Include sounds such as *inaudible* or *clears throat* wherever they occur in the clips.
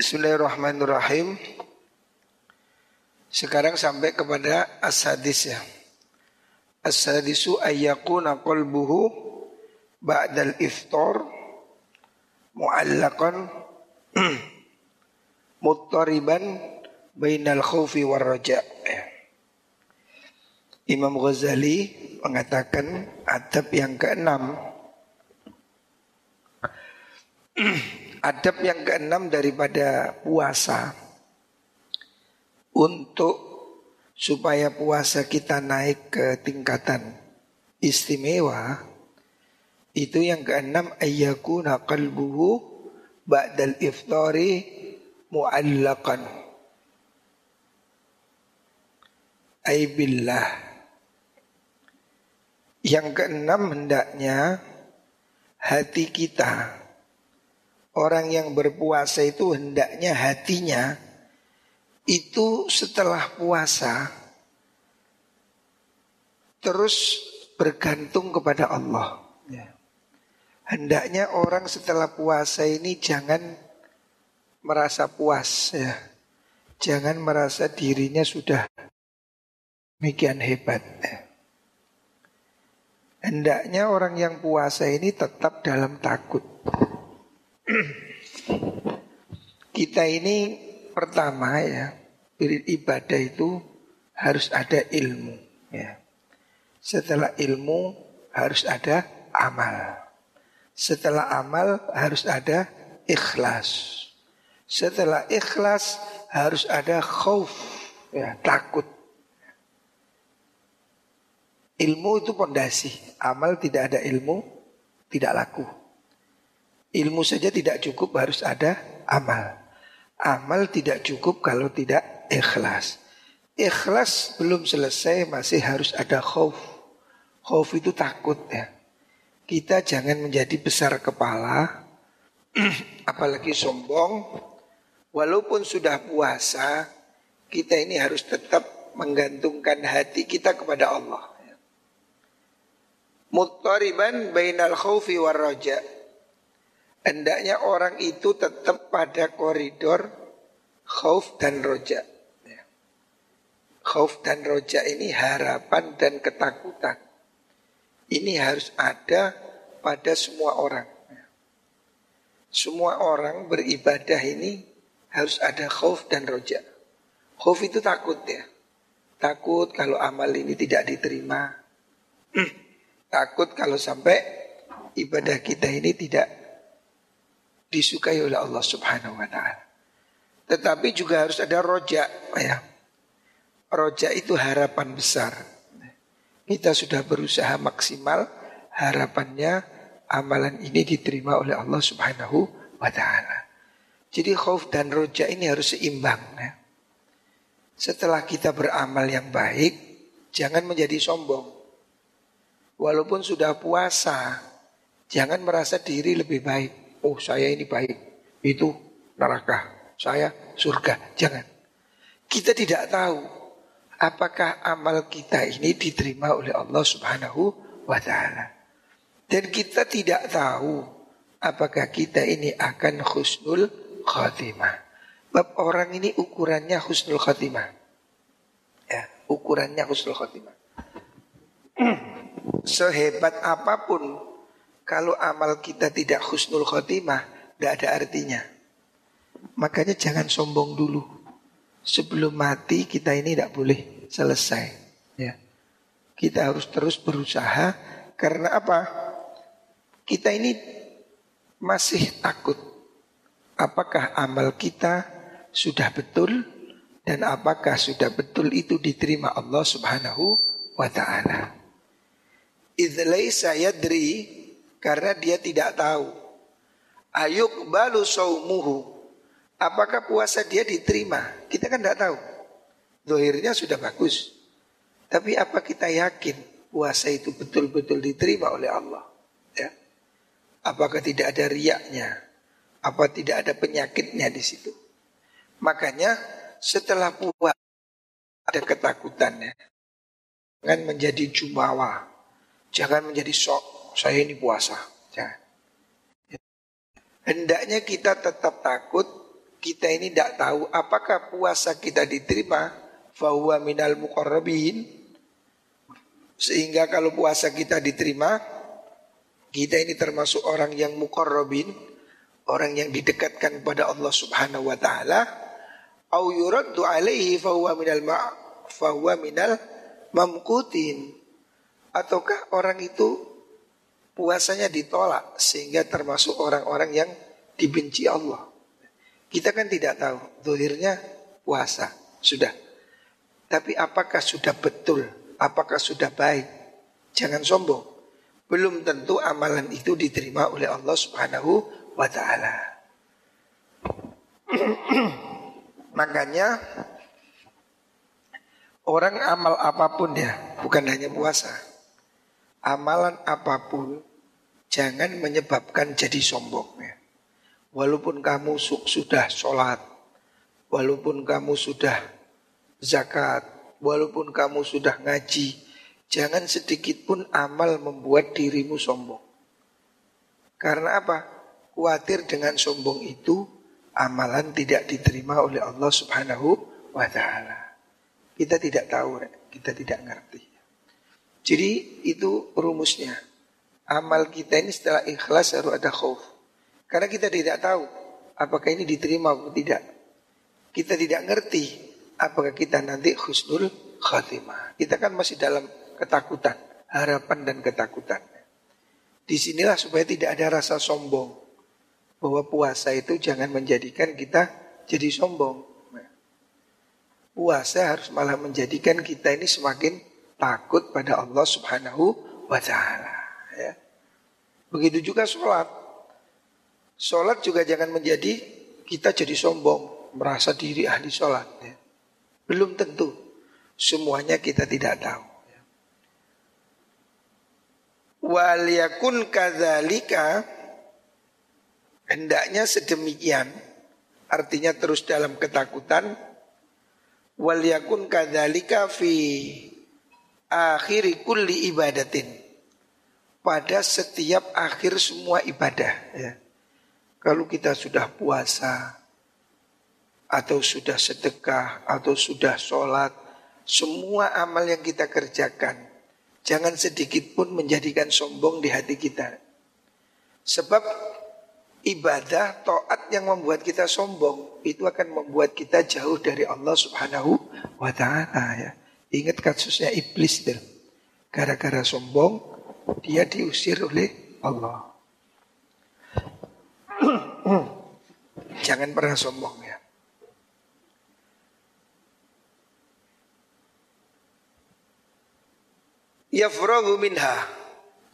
Bismillahirrahmanirrahim. Sekarang sampai kepada as-hadis ya. As-hadisu ayyakuna qalbuhu ba'dal iftar mu'allaqan *clears throat* muttariban bainal khawfi war raja. Imam Ghazali mengatakan adab yang keenam *clears throat* adab yang keenam daripada puasa. Untuk supaya puasa kita naik ke tingkatan istimewa itu yang keenam ayyakuna qalbuhu ba'dal iftari mu'allaqan. Ay billah. Yang keenam hendaknya hati kita Orang yang berpuasa itu hendaknya hatinya itu setelah puasa terus bergantung kepada Allah. Ya. Hendaknya orang setelah puasa ini jangan merasa puas ya. Jangan merasa dirinya sudah demikian hebat. Ya. Hendaknya orang yang puasa ini tetap dalam takut. *clears throat* Kita ini pertama ya beribadah itu harus ada ilmu ya. Setelah ilmu harus ada amal. Setelah amal harus ada ikhlas. Setelah ikhlas harus ada khauf ya, takut. Ilmu itu pondasi. Amal tidak ada ilmu tidak laku. Ilmu saja tidak cukup harus ada amal. Amal tidak cukup kalau tidak ikhlas. Ikhlas belum selesai masih harus ada khauf. Khauf itu takut ya. Kita jangan menjadi besar kepala, *clears throat* apalagi sombong. Walaupun sudah puasa, kita ini harus tetap menggantungkan hati kita kepada Allah. Muttariban bainal khaufi war raja' Hendaknya orang itu tetap pada koridor khauf dan roja. Ya. Khauf dan roja ini harapan dan ketakutan. Ini harus ada pada semua orang. Ya. Semua orang beribadah ini harus ada khauf dan roja. Khauf itu takut ya. Takut kalau amal ini tidak diterima. *clears throat* takut kalau sampai ibadah kita ini tidak disukai oleh Allah Subhanahu wa taala. Tetapi juga harus ada roja ya. Roja itu harapan besar. Kita sudah berusaha maksimal harapannya amalan ini diterima oleh Allah Subhanahu wa taala. Jadi khauf dan roja ini harus seimbang ya. Setelah kita beramal yang baik, jangan menjadi sombong. Walaupun sudah puasa, jangan merasa diri lebih baik oh saya ini baik, itu neraka, saya surga. Jangan. Kita tidak tahu apakah amal kita ini diterima oleh Allah Subhanahu wa taala. Dan kita tidak tahu apakah kita ini akan husnul khatimah. Bab orang ini ukurannya husnul khatimah. Ya, ukurannya husnul khatimah. *clears throat* Sehebat apa pun kalau amal kita tidak husnul khotimah, tidak ada artinya. Makanya jangan sombong dulu. Sebelum mati kita ini tidak boleh selesai. Ya. Kita harus terus berusaha karena apa? Kita ini masih takut. Apakah amal kita sudah betul dan apakah sudah betul itu diterima Allah Subhanahu wa taala. Yadri karena dia tidak tahu. Ayuk balu saumuhu. Apakah puasa dia diterima? Kita kan tidak tahu. Dohirnya sudah bagus. Tapi apa kita yakin puasa itu betul-betul diterima oleh Allah? Ya. Apakah tidak ada riaknya? Apa tidak ada penyakitnya di situ? Makanya setelah puasa ada ketakutannya. Jangan menjadi jumawa. Jangan menjadi sok saya ini puasa. Jangan. Hendaknya kita tetap takut kita ini tidak tahu apakah puasa kita diterima fahuwa minal muqarrabin sehingga kalau puasa kita diterima kita ini termasuk orang yang muqarrabin orang yang didekatkan kepada Allah Subhanahu wa taala au yuraddu alaihi fahuwa minal ma fahuwa minal mamkutin ataukah orang itu puasanya ditolak sehingga termasuk orang-orang yang dibenci Allah. Kita kan tidak tahu, dohirnya puasa, sudah. Tapi apakah sudah betul, apakah sudah baik? Jangan sombong. Belum tentu amalan itu diterima oleh Allah Subhanahu wa taala. *clears throat* Makanya orang amal apa pun ya, bukan hanya puasa. Amalan apa pun jangan menyebabkan jadi sombong ya. Walaupun kamu sudah sholat, walaupun kamu sudah zakat, walaupun kamu sudah ngaji, jangan sedikit pun amal membuat dirimu sombong. Karena apa? Khawatir dengan sombong itu amalan tidak diterima oleh Allah Subhanahu wa taala. Kita tidak tahu, kita tidak ngerti. Jadi itu rumusnya. Amal kita ini setelah ikhlas harus ada khauf. Karena kita tidak tahu apakah ini diterima atau tidak. Kita tidak ngerti apakah kita nanti khusnul khatimah. Kita kan masih dalam ketakutan, harapan dan ketakutan. Di sinilah supaya tidak ada rasa sombong bahwa puasa itu jangan menjadikan kita jadi sombong. Puasa harus malah menjadikan kita ini semakin takut pada Allah Subhanahu wa taala. Begitu juga sholat. Sholat juga jangan menjadi kita jadi sombong, merasa diri ahli sholat. Ya. Belum tentu. Semuanya kita tidak tahu. Ya. Waliyakun kadzalika Hendaknya sedemikian Artinya terus dalam ketakutan Wal yakun kadzalika fi akhiri kulli ibadatin pada setiap akhir semua ibadah ya. Kalau kita sudah puasa atau sudah sedekah atau sudah sholat semua amal yang kita kerjakan jangan sedikit pun menjadikan sombong di hati kita sebab ibadah taat yang membuat kita sombong itu akan membuat kita jauh dari Allah Subhanahu wa taala ya. Ingat kasusnya iblis. Gara-gara sombong dia diusir oleh Allah. *clears throat* Jangan pernah sombong ya. Yafrahu minha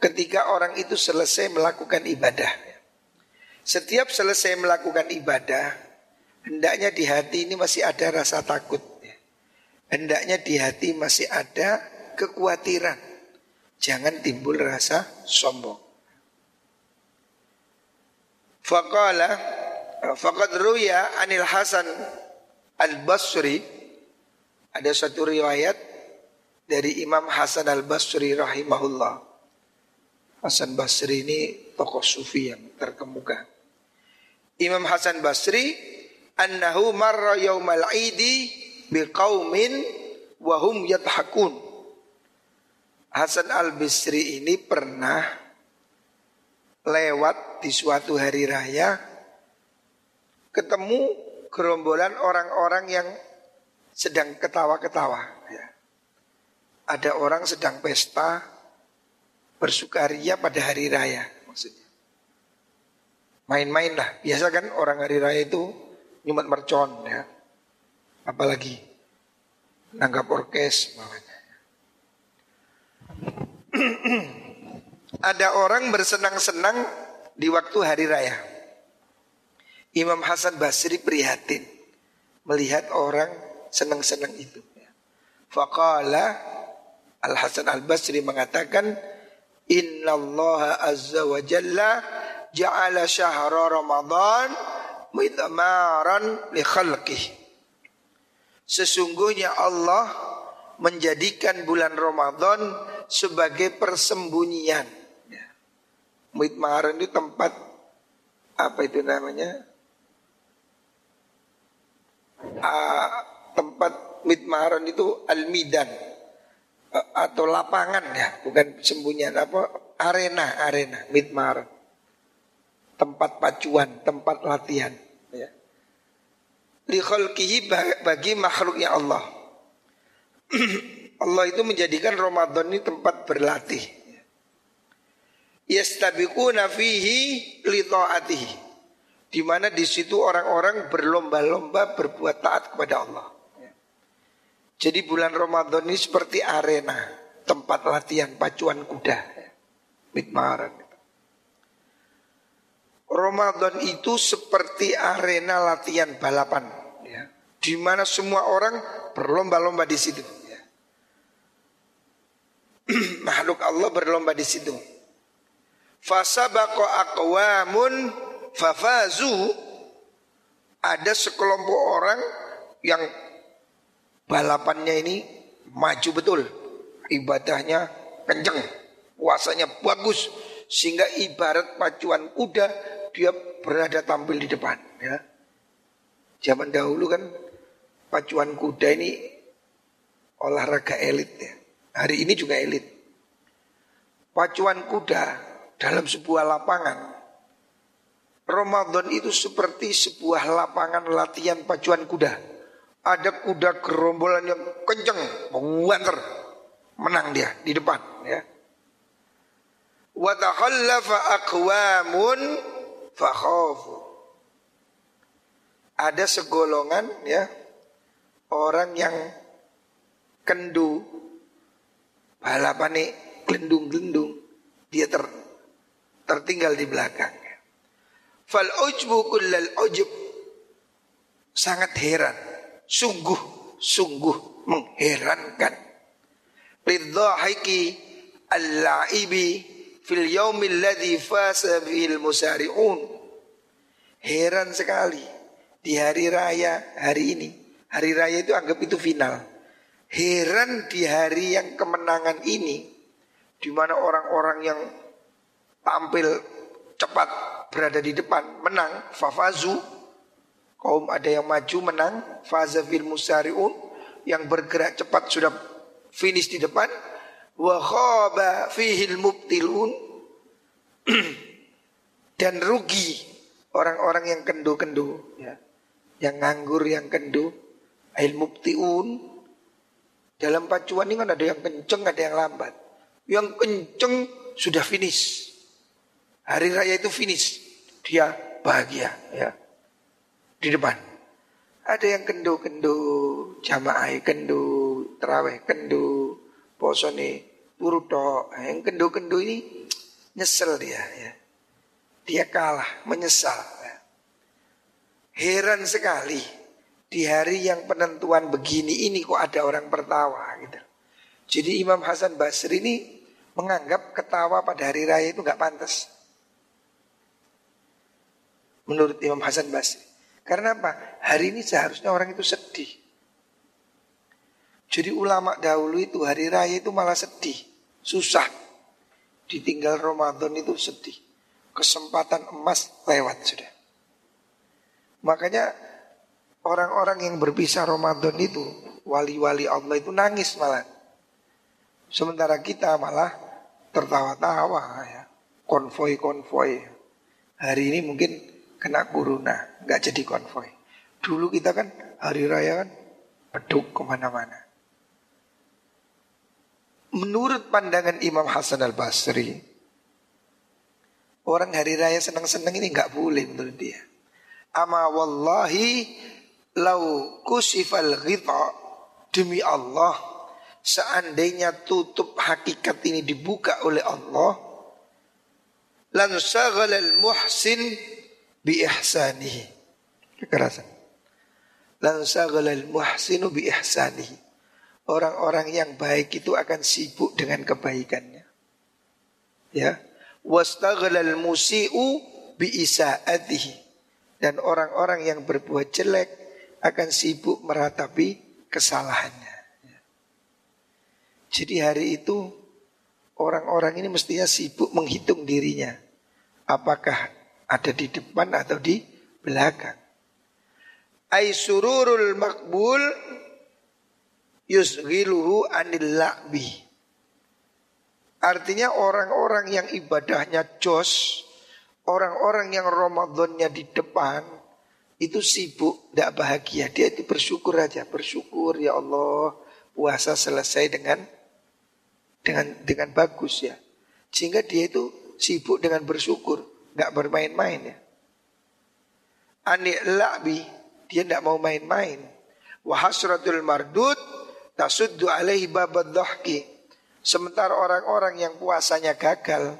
ketika orang itu selesai melakukan ibadah. Setiap selesai melakukan ibadah, hendaknya di hati ini masih ada rasa takut. Hendaknya di hati masih ada kekhawatiran. Jangan timbul rasa sombong. Faqala faqad ruya anil Hasan al-Basri ada satu riwayat dari Imam Hasan al-Basri rahimahullah. Hasan Basri ini tokoh sufi yang terkemuka. Imam Hasan Basri annahu marra yaumal idi biqaumin wa hum yathakun. Hasan Al-Bisri ini pernah lewat di suatu hari raya ketemu gerombolan orang-orang yang sedang ketawa-ketawa ya. Ada orang sedang pesta bersukaria pada hari raya maksudnya main-main lah. Biasa kan orang hari raya itu nyumat mercon ya. Apalagi nanggap orkes makanya. *clears throat* Ada orang bersenang-senang di waktu hari raya. Imam Hasan Basri prihatin melihat orang senang-senang itu. Faqala Al Hasan Al Basri mengatakan Inna Allah Azza wa Jalla ja'ala syahra Ramadan midmaran li khalqih. Sesungguhnya Allah menjadikan bulan Ramadan sebagai persembunyian. Ya. Midmaran itu tempat apa itu namanya? uh, tempat mitmaron itu al-midan uh, atau lapangan ya, bukan sembunyian apa arena arena mitmaron. Tempat pacuan, tempat latihan ya. Li khalqihi bagi makhluknya Allah. *clears throat* Allah itu menjadikan Ramadan ini tempat berlatih. Yastabiquna fihi li ta'atihi di mana di situ orang-orang berlomba-lomba berbuat taat kepada Allah. Jadi bulan Ramadan ini seperti arena tempat latihan pacuan kuda. Mitmaran. Ramadan itu seperti arena latihan balapan. Ya. Di mana semua orang berlomba-lomba di situ. *clears throat* Makhluk Allah berlomba di situ. Fasabaqo aqwamun fafazu ada sekelompok orang yang balapannya ini maju betul. Ibadahnya kenceng, puasanya bagus sehingga ibarat pacuan kuda dia berada tampil di depan ya. Zaman dahulu kan pacuan kuda ini olahraga elit ya. Hari ini juga elit. Pacuan kuda dalam sebuah lapangan Ramadan itu seperti sebuah lapangan latihan pacuan kuda. Ada kuda gerombolan yang kenceng, menguanter, menang dia di depan. Ya. Watakhallafa aqwamun fakhafu. Ada segolongan ya orang yang kendu balapan nih gelendung-gelendung dia ter, tertinggal di belakang. Fal ujbu kullal ujub sangat heran, sungguh sungguh mengherankan. Lidhahiki al-la'ibi fil yaumil ladzi fasa fil musari'un. Heran sekali di hari raya hari ini. Hari raya itu anggap itu final. Heran di hari yang kemenangan ini di mana orang-orang yang tampil cepat berada di depan menang fafazu kaum ada yang maju menang faza fil musariun yang bergerak cepat sudah finish di depan wa khaba fihil mubtilun *clears throat* dan rugi orang-orang yang kendu-kendu ya. Yang nganggur yang kendu ail mubtiun dalam pacuan ini kan ada yang kenceng ada yang lambat yang kenceng sudah finish Hari raya itu finish. Dia bahagia ya. Di depan. Ada yang kendo-kendo, jamaah kendo, terawih kendo, turu tok. Yang kendo-kendo ini nyesel dia ya. Dia kalah, menyesal. Ya. Heran sekali di hari yang penentuan begini ini kok ada orang tertawa gitu. Jadi Imam Hasan Basri ini menganggap ketawa pada hari raya itu nggak pantas menurut Imam Hasan Basri. Karena apa? Hari ini seharusnya orang itu sedih. Jadi ulama dahulu itu hari raya itu malah sedih, susah. Ditinggal Ramadan itu sedih. Kesempatan emas lewat sudah. Makanya orang-orang yang berpisah Ramadan itu, wali-wali Allah itu nangis malah. Sementara kita malah tertawa-tawa ya. Konvoi-konvoi. Hari ini mungkin kena corona, nggak jadi konvoy. Dulu kita kan hari raya kan beduk ke mana-mana. Menurut pandangan Imam Hasan al Basri, orang hari raya senang-senang ini nggak boleh menurut dia. Ama wallahi lau kusifal ghita demi Allah seandainya tutup hakikat ini dibuka oleh Allah lan al muhsin bi ihsanihi. Kekerasan. Lan saghalal muhsinu bi ihsanihi. Orang-orang yang baik itu akan sibuk dengan kebaikannya. Ya. Wastaghalal musi'u bi isaatihi. Dan orang-orang yang berbuat jelek akan sibuk meratapi kesalahannya. Ya. Jadi hari itu orang-orang ini mestinya sibuk menghitung dirinya. Apakah ada di depan atau di belakang. Ay sururul makbul yusghiluhu anil. Artinya orang-orang yang ibadahnya jos, orang-orang yang Ramadannya di depan, itu sibuk, tidak bahagia. Dia itu bersyukur aja, bersyukur ya Allah puasa selesai dengan dengan dengan bagus ya. Sehingga dia itu sibuk dengan bersyukur, nggak bermain-main ya. Ani la'bi, dia tidak mau main-main. Wahasratul mardud tasuddu alaihi babad. Sementara orang-orang yang puasanya gagal,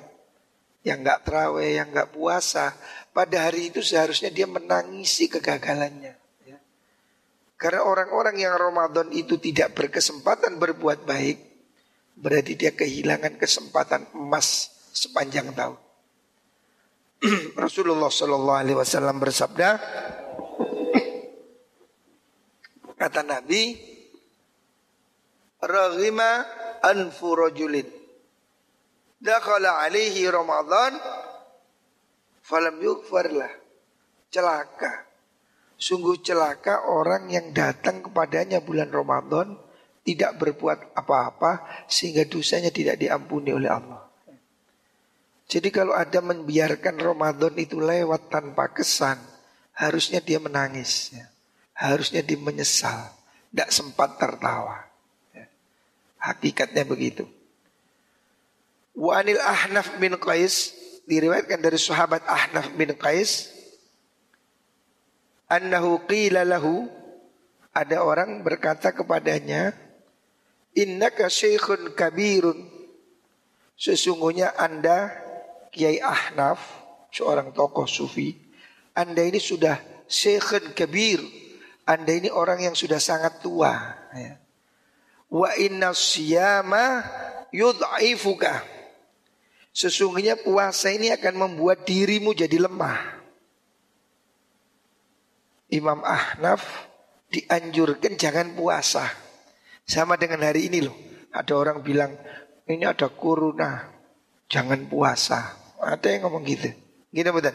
yang nggak terawih, yang nggak puasa, pada hari itu seharusnya dia menangisi kegagalannya. Ya. Karena orang-orang yang Ramadan itu tidak berkesempatan berbuat baik, berarti dia kehilangan kesempatan emas sepanjang tahun. *clears throat* Rasulullah Shallallahu Alaihi Wasallam bersabda, kata Nabi, Raghima anfu rajulin Dakhala alaihi Ramadan Falam yukfarlah. Celaka. Sungguh celaka orang yang datang kepadanya bulan Ramadan Tidak berbuat apa-apa Sehingga dosanya tidak diampuni oleh Allah. Jadi kalau ada membiarkan Ramadan itu lewat tanpa kesan Harusnya dia menangis ya. Harusnya dia menyesal Tidak sempat tertawa. Hakikatnya begitu. Wa anil Ahnaf bin Qais diriwayatkan dari sahabat Ahnaf bin Qais annahu qila lahu ada orang berkata kepadanya innaka syekhun kabirun sesungguhnya Anda Kiai Ahnaf seorang tokoh sufi Anda ini sudah syekhun kabir Anda ini orang yang sudah sangat tua ya. Wa inna siyama yudha'ifuka. Sesungguhnya puasa ini akan membuat dirimu jadi lemah. Imam Ahnaf dianjurkan jangan puasa. Sama dengan hari ini loh. Ada orang bilang ini ada corona, jangan puasa. Ada yang ngomong gitu. Gini betul.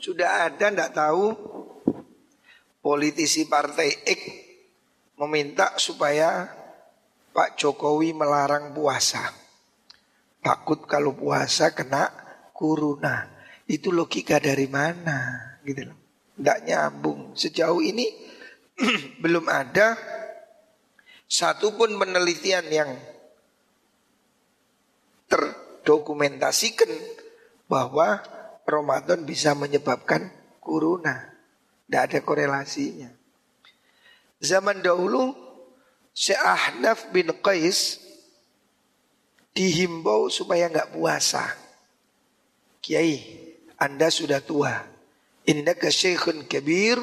Sudah ada ndak tahu politisi partai X meminta supaya Pak Jokowi melarang puasa. Takut kalau puasa kena kuruna. Itu logika dari mana gitu loh. Tidak nyambung. Sejauh ini *clears throat* belum ada satupun penelitian yang terdokumentasikan bahwa Ramadan bisa menyebabkan kuruna. Tidak ada korelasinya. Zaman dahulu Syekh bin Qais dihimbau supaya nggak puasa. Kiai, Anda sudah tua. Innaka syekhun kabir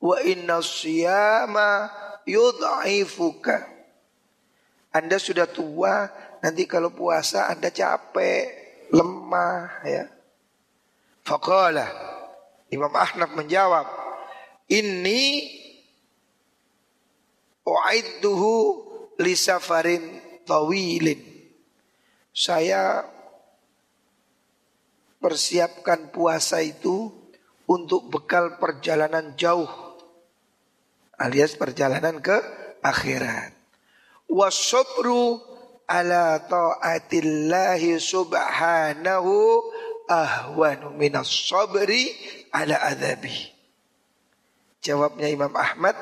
wa inna siyama yudha'ifuka. Anda sudah tua, nanti kalau puasa Anda capek, lemah ya. Faqala Imam Ahnaf menjawab, ini uaidduhu li safarin tawilin. Saya persiapkan puasa itu untuk bekal perjalanan jauh alias perjalanan ke akhirat. Wasobru ala taatillahi subhanahu ahwanu minas sabri ala adzabi. Jawabnya Imam Ahmad,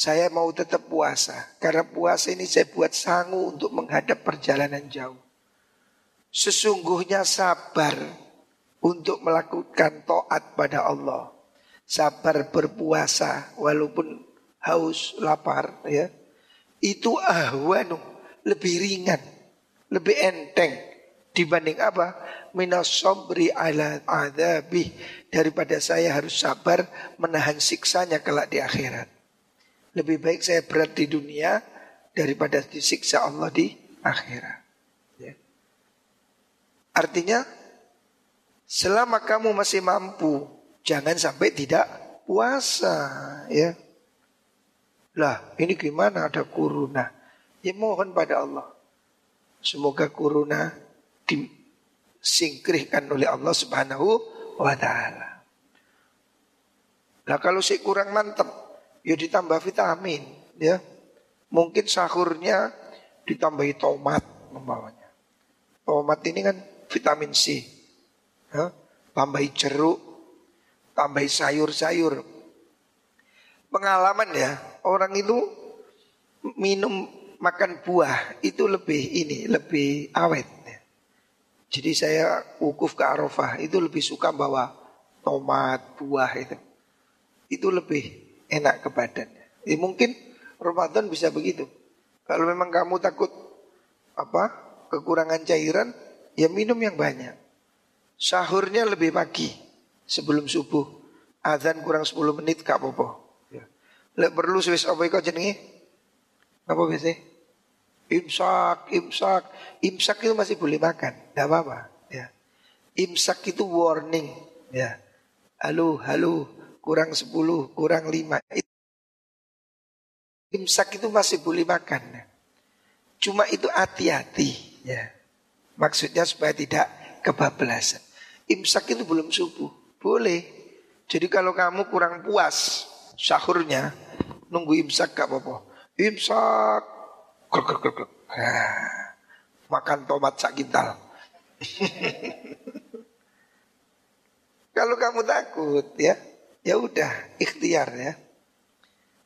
saya mau tetap puasa. Karena puasa ini saya buat sangu untuk menghadap perjalanan jauh. Sesungguhnya sabar untuk melakukan to'at pada Allah. Sabar berpuasa walaupun haus, lapar ya. Itu ahwanu, lebih ringan, lebih enteng dibanding apa? minas sobri ala adabih daripada saya harus sabar menahan siksanya kelak di akhirat. Lebih baik saya berat di dunia daripada disiksa Allah di akhirat. Ya. Artinya selama kamu masih mampu jangan sampai tidak puasa ya. Lah ini gimana ada kuruna? Ya mohon pada Allah. Semoga kuruna di, singkrihkan oleh Allah Subhanahu wa taala. Nah kalau sih kurang mantep, ya ditambah vitamin, ya. Mungkin sahurnya ditambahi tomat membawanya. Tomat ini kan vitamin C. Ya. Tambahi jeruk, tambahi sayur-sayur. Pengalaman ya, orang itu minum makan buah itu lebih ini, lebih awet. Ya. Jadi saya wukuf ke Arafah itu lebih suka bawa tomat, buah itu. Itu lebih enak ke badan. Ya, mungkin Ramadan bisa begitu. Kalau memang kamu takut apa kekurangan cairan, ya minum yang banyak. Sahurnya lebih pagi sebelum subuh. Azan kurang 10 menit kak popo. Ya. Lek perlu Swiss apa kau jenenge? Apa biasa? Imsak, imsak, imsak itu masih boleh makan, tidak apa-apa. Ya. Imsak itu warning, ya halo, halo, kurang 10, kurang 5. Imsak itu masih boleh makan. Cuma itu hati-hati ya. Maksudnya supaya tidak kebablasan. Imsak itu belum subuh. Boleh. Jadi kalau kamu kurang puas sahurnya, nunggu imsak gak apa-apa. Imsak. makan tomat sak kintal. *laughs* Kalau kamu takut ya, ya udah ikhtiar ya.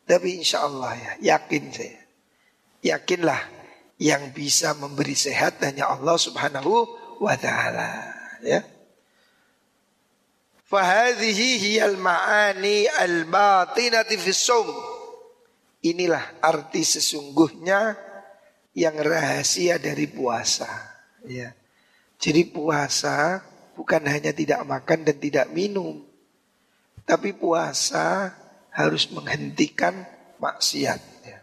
Tapi insya Allah ya, yakin saya. Yakinlah yang bisa memberi sehat hanya Allah subhanahu wa ta'ala. Ya. Fahadhihi hiyal ma'ani al-batinati. Inilah arti sesungguhnya yang rahasia dari puasa. Ya. Jadi puasa bukan hanya tidak makan dan tidak minum. Tapi puasa harus menghentikan maksiat. Ya.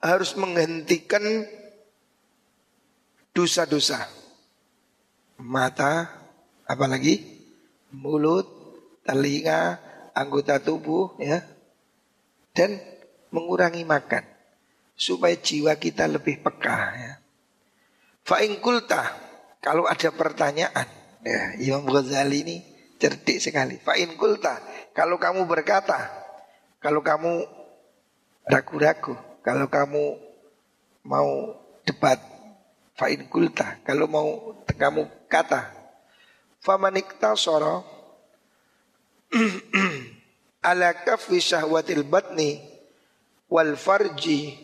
Harus menghentikan dosa-dosa. Mata, apalagi mulut, telinga, anggota tubuh, ya, dan mengurangi makan supaya jiwa kita lebih peka. Ya. Fa'ingkulta kalau ada pertanyaan, ya, Imam Ghazali ini cerdik sekali. Fa'in kulta, kalau kamu berkata, kalau kamu ragu-ragu, kalau kamu mau debat, fa'in kulta, kalau mau kamu kata, famanikta soro *clears throat* ala kafi syahwatil batni wal farji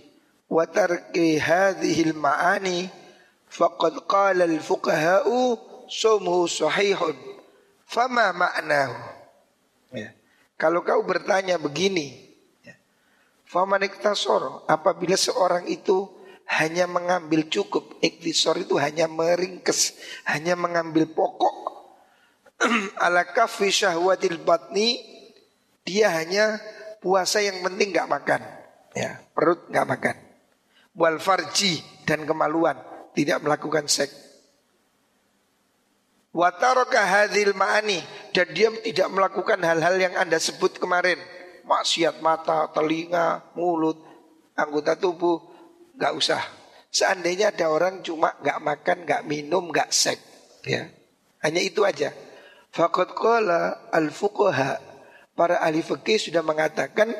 wa tarki hadhil ma'ani Faqad qala al-fuqaha'u sumhu sahihun. Fama maknahu? Ya. Kalau kau bertanya begini, ya. Faman iktasor, apabila seorang itu hanya mengambil cukup, iktisor itu hanya meringkes, hanya mengambil pokok. *clears throat* Ala kafi syahwatil batni, dia hanya puasa yang penting nggak makan, ya perut nggak makan. Wal farji dan kemaluan, tidak melakukan seks. Wataraka hadil ma'ani dan dia tidak melakukan hal-hal yang Anda sebut kemarin. Maksiat mata, telinga, mulut, anggota tubuh, nggak usah. Seandainya ada orang cuma nggak makan, nggak minum, nggak seks, ya. Hanya itu aja. Fakat qala al fuqaha para ahli fikih sudah mengatakan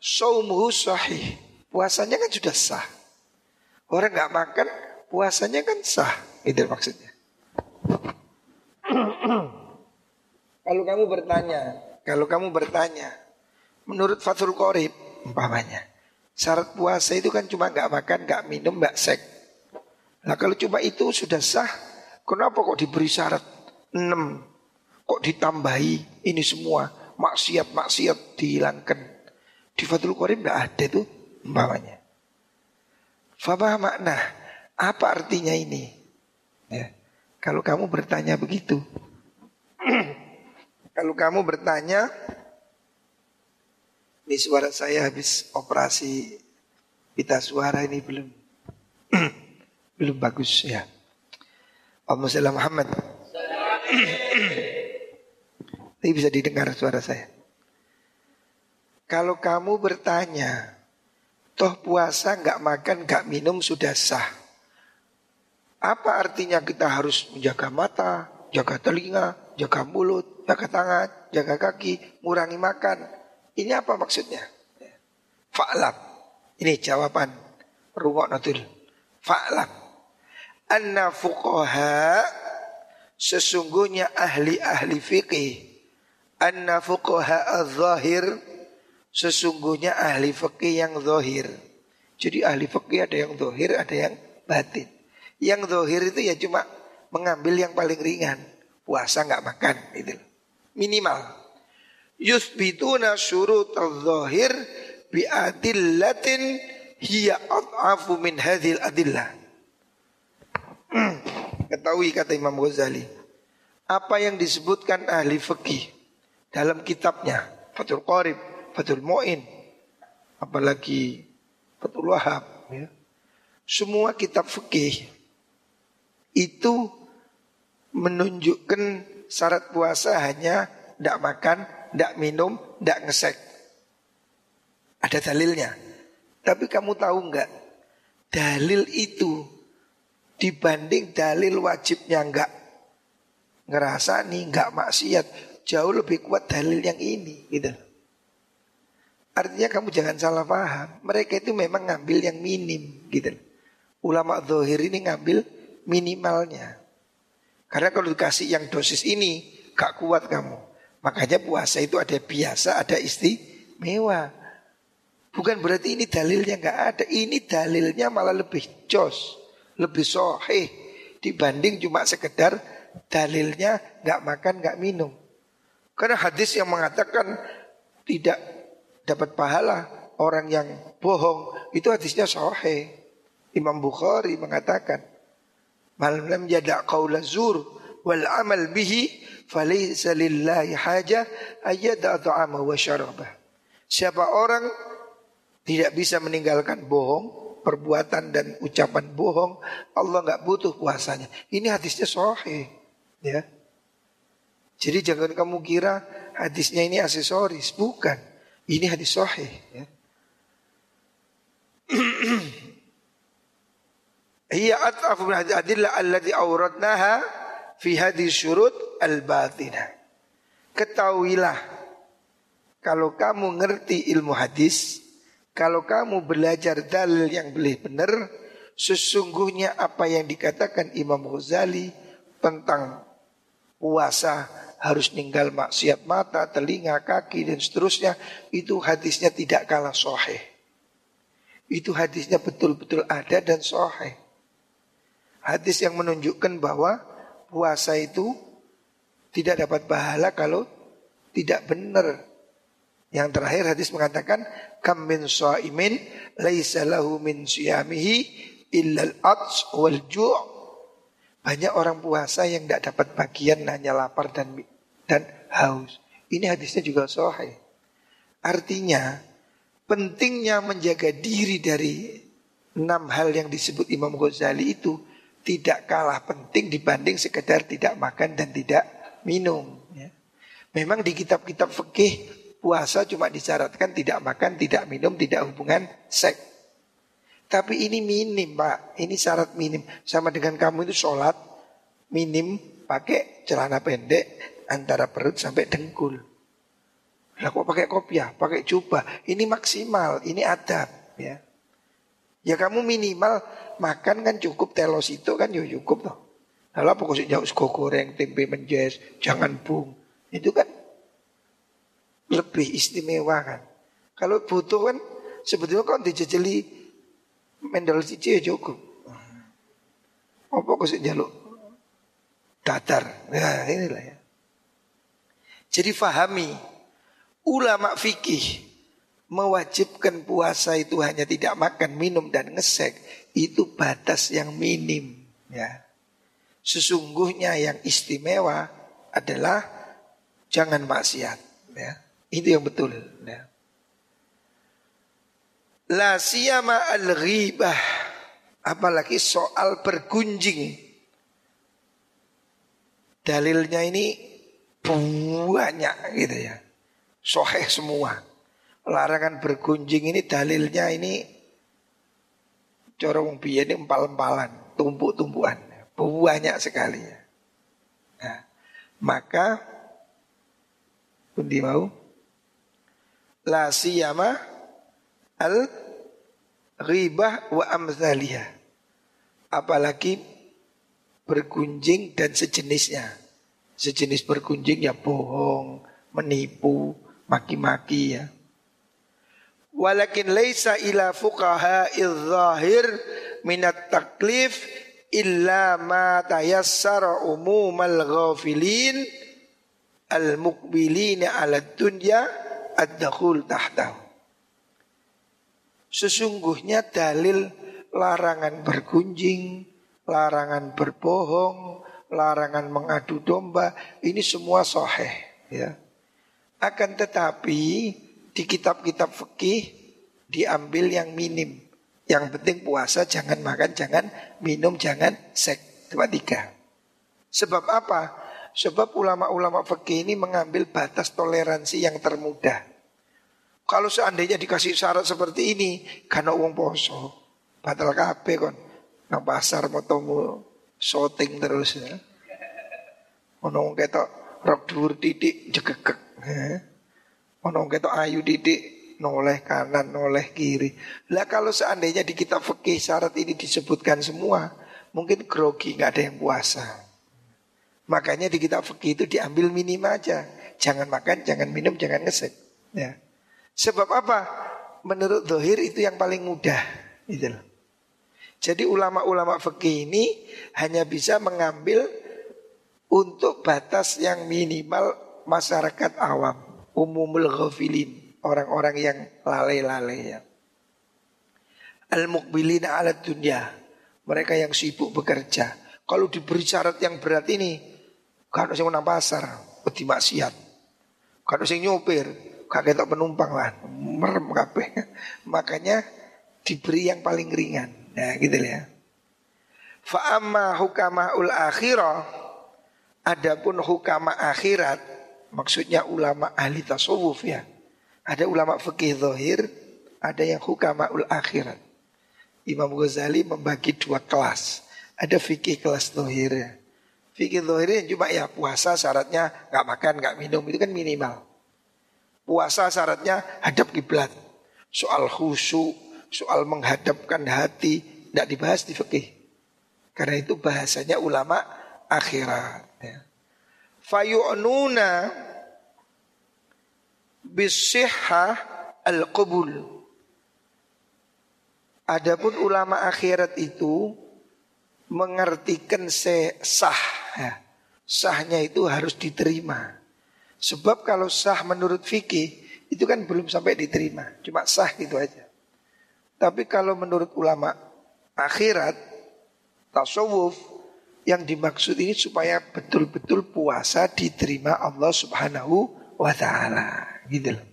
saumuhu sahih. Puasanya kan sudah sah. Orang nggak makan, puasanya kan sah. Itu maksudnya. Kalau kamu bertanya, kalau kamu bertanya, menurut Fathul Qorib, umpamanya, syarat puasa itu kan cuma nggak makan, nggak minum, nggak sek. Nah kalau cuma itu sudah sah, kenapa kok diberi syarat enam? Kok ditambahi ini semua maksiat-maksiat dihilangkan? Di Fathul Qorib nggak ada tuh umpamanya. Fabah makna apa artinya ini? Ya. Kalau kamu bertanya begitu, *clears throat* kalau kamu bertanya, ini suara saya habis operasi pita suara ini belum *clears throat* belum bagus ya. Allahumma Muhammad. *clears throat* Ini bisa didengar suara saya. Kalau kamu bertanya, toh puasa nggak makan nggak minum sudah sah. Apa artinya kita harus menjaga mata, jaga telinga, jaga mulut, jaga tangan, jaga kaki, ngurangi makan. Ini apa maksudnya? Fa'lam. Ini jawaban rumah natul. Fa'lam. Anna fuqaha sesungguhnya ahli-ahli fikih. Anna fuqaha al-zahir sesungguhnya ahli fikih yang zahir. Jadi ahli fikih ada yang zahir, ada yang batin. Yang zahir itu ya cuma mengambil yang paling ringan. Puasa nggak makan itu. Minimal. Yuthbituna syurut al-zahir bi adillatin hiya ad'afu min hadhil adillah. Hmm. Ketahui kata Imam Ghazali. Apa yang disebutkan ahli fikih dalam kitabnya Fathul Qarib, Fathul Mu'in, apalagi Fathul Wahab. Ya. Semua kitab fikih itu menunjukkan syarat puasa hanya tidak makan, tidak minum, tidak ngesek. Ada dalilnya. Tapi kamu tahu nggak? Dalil itu dibanding dalil wajibnya nggak ngerasa nih nggak maksiat jauh lebih kuat dalil yang ini gitu. Artinya kamu jangan salah paham. Mereka itu memang ngambil yang minim gitu. Ulama zohir ini ngambil minimalnya. Karena kalau dikasih yang dosis ini gak kuat kamu. Makanya puasa itu ada biasa, ada istimewa. Bukan berarti ini dalilnya nggak ada. Ini dalilnya malah lebih jos, lebih soheh dibanding cuma sekedar dalilnya nggak makan nggak minum. Karena hadis yang mengatakan tidak dapat pahala orang yang bohong itu hadisnya soheh. Imam Bukhari mengatakan malam lam yada qaula zur wal amal bihi falaysa lillahi haja ayyada ta'ama wa syarabah. Siapa orang tidak bisa meninggalkan bohong, perbuatan dan ucapan bohong, Allah nggak butuh puasanya. Ini hadisnya sahih, ya. Jadi jangan kamu kira hadisnya ini aksesoris, bukan. Ini hadis sahih, ya. *clears throat* Hiya at'afu min adillah alladhi awradnaha fi hadis syurut al-batinah. Ketahuilah kalau kamu ngerti ilmu hadis, kalau kamu belajar dalil yang boleh benar, sesungguhnya apa yang dikatakan Imam Ghazali tentang puasa harus ninggal maksiat mata, telinga, kaki dan seterusnya itu hadisnya tidak kalah soheh. Itu hadisnya betul-betul ada dan soheh. Hadis yang menunjukkan bahwa puasa itu tidak dapat pahala kalau tidak benar yang terakhir hadis mengatakan kam min shaimin laisa lahu min siyamihi illa al-ats wal ju' Banyak orang puasa yang tidak dapat bagian hanya lapar dan dan haus. Ini hadisnya juga sahih. Artinya pentingnya menjaga diri dari enam hal yang disebut Imam Ghazali itu tidak kalah penting dibanding sekedar tidak makan dan tidak minum. Ya. Memang di kitab-kitab fikih puasa cuma disyaratkan tidak makan, tidak minum, tidak hubungan seks. Tapi ini minim pak, ini syarat minim. Sama dengan kamu itu sholat minim pakai celana pendek antara perut sampai dengkul. Lah kok pakai kopiah, pakai jubah, ini maksimal, ini adab ya. Ya kamu minimal makan kan cukup telos itu kan ya cukup toh. Apa kok jauh sego goreng, tempe menjes, jangan bung. Itu kan lebih istimewa kan. Kalau butuh kan sebetulnya kok dijejeli mendel cici ya cukup. Apa kok jaluk datar. Nah inilah ya. Jadi fahami ulama fikih mewajibkan puasa itu hanya tidak makan, minum dan ngesek itu batas yang minim ya. Sesungguhnya yang istimewa adalah jangan maksiat ya. Itu yang betul. Ya. La siyama al-ghibah. Apalagi soal bergunjing. Dalilnya ini banyak gitu ya. Soheh semua. Larangan bergunjing ini dalilnya ini corong biaya ini empal-empalan, tumpuk-tumpukan. Banyak sekali. Nah, maka Pundi mau? La siyama al ghibah wa amthaliha. Apalagi bergunjing dan sejenisnya. Sejenis bergunjing ya bohong, menipu, maki-maki ya. Walakin laisa ila fuqaha zahir minat taklif illa ma tayassara umumal ghafilin al muqbilin ala dunya ad-dakhul tahtahu. Sesungguhnya dalil larangan bergunjing, larangan berbohong, larangan mengadu domba, ini semua soheh. Ya. Akan tetapi di kitab-kitab fikih diambil yang minim. Yang penting puasa jangan makan, jangan minum, jangan seks. Cuma tiga. Sebab apa? Sebab ulama-ulama fikih ini mengambil batas toleransi yang termudah. Kalau seandainya dikasih syarat seperti ini, karena uang poso, batal kape kon, nang pasar mau temu shooting terus ya. Ono ketok rok dhuwur titik jegegek. Ono ketok ayu titik noleh kanan, noleh kiri. Lah kalau seandainya di kitab fikih syarat ini disebutkan semua, mungkin grogi nggak ada yang puasa. Makanya di kitab fikih itu diambil minim aja. Jangan makan, jangan minum, jangan ngesek. Ya. Sebab apa? Menurut Dohir itu yang paling mudah. Gitu loh. Jadi ulama-ulama fikih ini hanya bisa mengambil untuk batas yang minimal masyarakat awam, umumul ghafilin orang-orang yang lalai-lalai ya. Al-mukbilina ala dunia. Mereka yang sibuk bekerja. Kalau diberi syarat yang berat ini, kalau sing nang pasar, wedi maksiat. Kalau sing nyopir, tak penumpang lah, merem kabeh. *laughs* Makanya diberi yang paling ringan. Nah, gitu ya. Fa amma hukamaul akhirah adapun hukama akhirat maksudnya ulama ahli tasawuf ya ada ulama fikih zahir, ada yang hukamaul akhirat. Imam Ghazali membagi dua kelas. Ada fikih kelas zahir. Fikih zahir yang cuma ya puasa syaratnya nggak makan, nggak minum itu kan minimal. Puasa syaratnya hadap kiblat. Soal khusyuk, soal menghadapkan hati tidak dibahas di fikih. Karena itu bahasanya ulama akhirat. Fayu'nuna bisihha al-qabul. Adapun ulama akhirat itu mengartikan sah. Ya. Sahnya itu harus diterima. Sebab kalau sah menurut fikih itu kan belum sampai diterima, cuma sah gitu aja. Tapi kalau menurut ulama akhirat tasawuf yang dimaksud ini supaya betul-betul puasa diterima Allah Subhanahu wa taala gitu loh.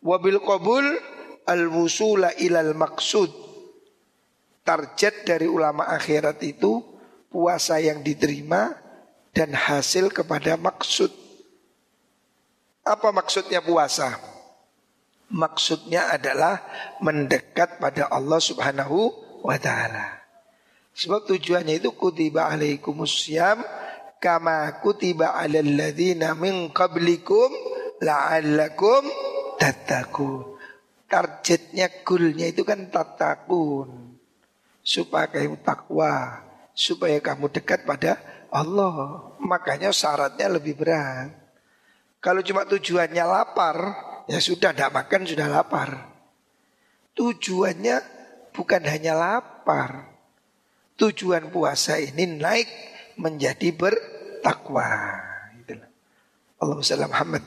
Wabil qabul al wusula ilal maksud. Target dari ulama akhirat itu puasa yang diterima dan hasil kepada maksud. Apa maksudnya puasa? Maksudnya adalah mendekat pada Allah Subhanahu wa taala. Sebab tujuannya itu kutiba alaikumusiyam kama kutiba alal ladzina min qablikum la'allakum tatakun. Targetnya, goalnya itu kan tatakun. Supaya kamu takwa. Supaya kamu dekat pada Allah. Makanya syaratnya lebih berat. Kalau cuma tujuannya lapar, ya sudah tidak makan sudah lapar. Tujuannya bukan hanya lapar. Tujuan puasa ini naik menjadi bertakwa. Allahumma Muhammad.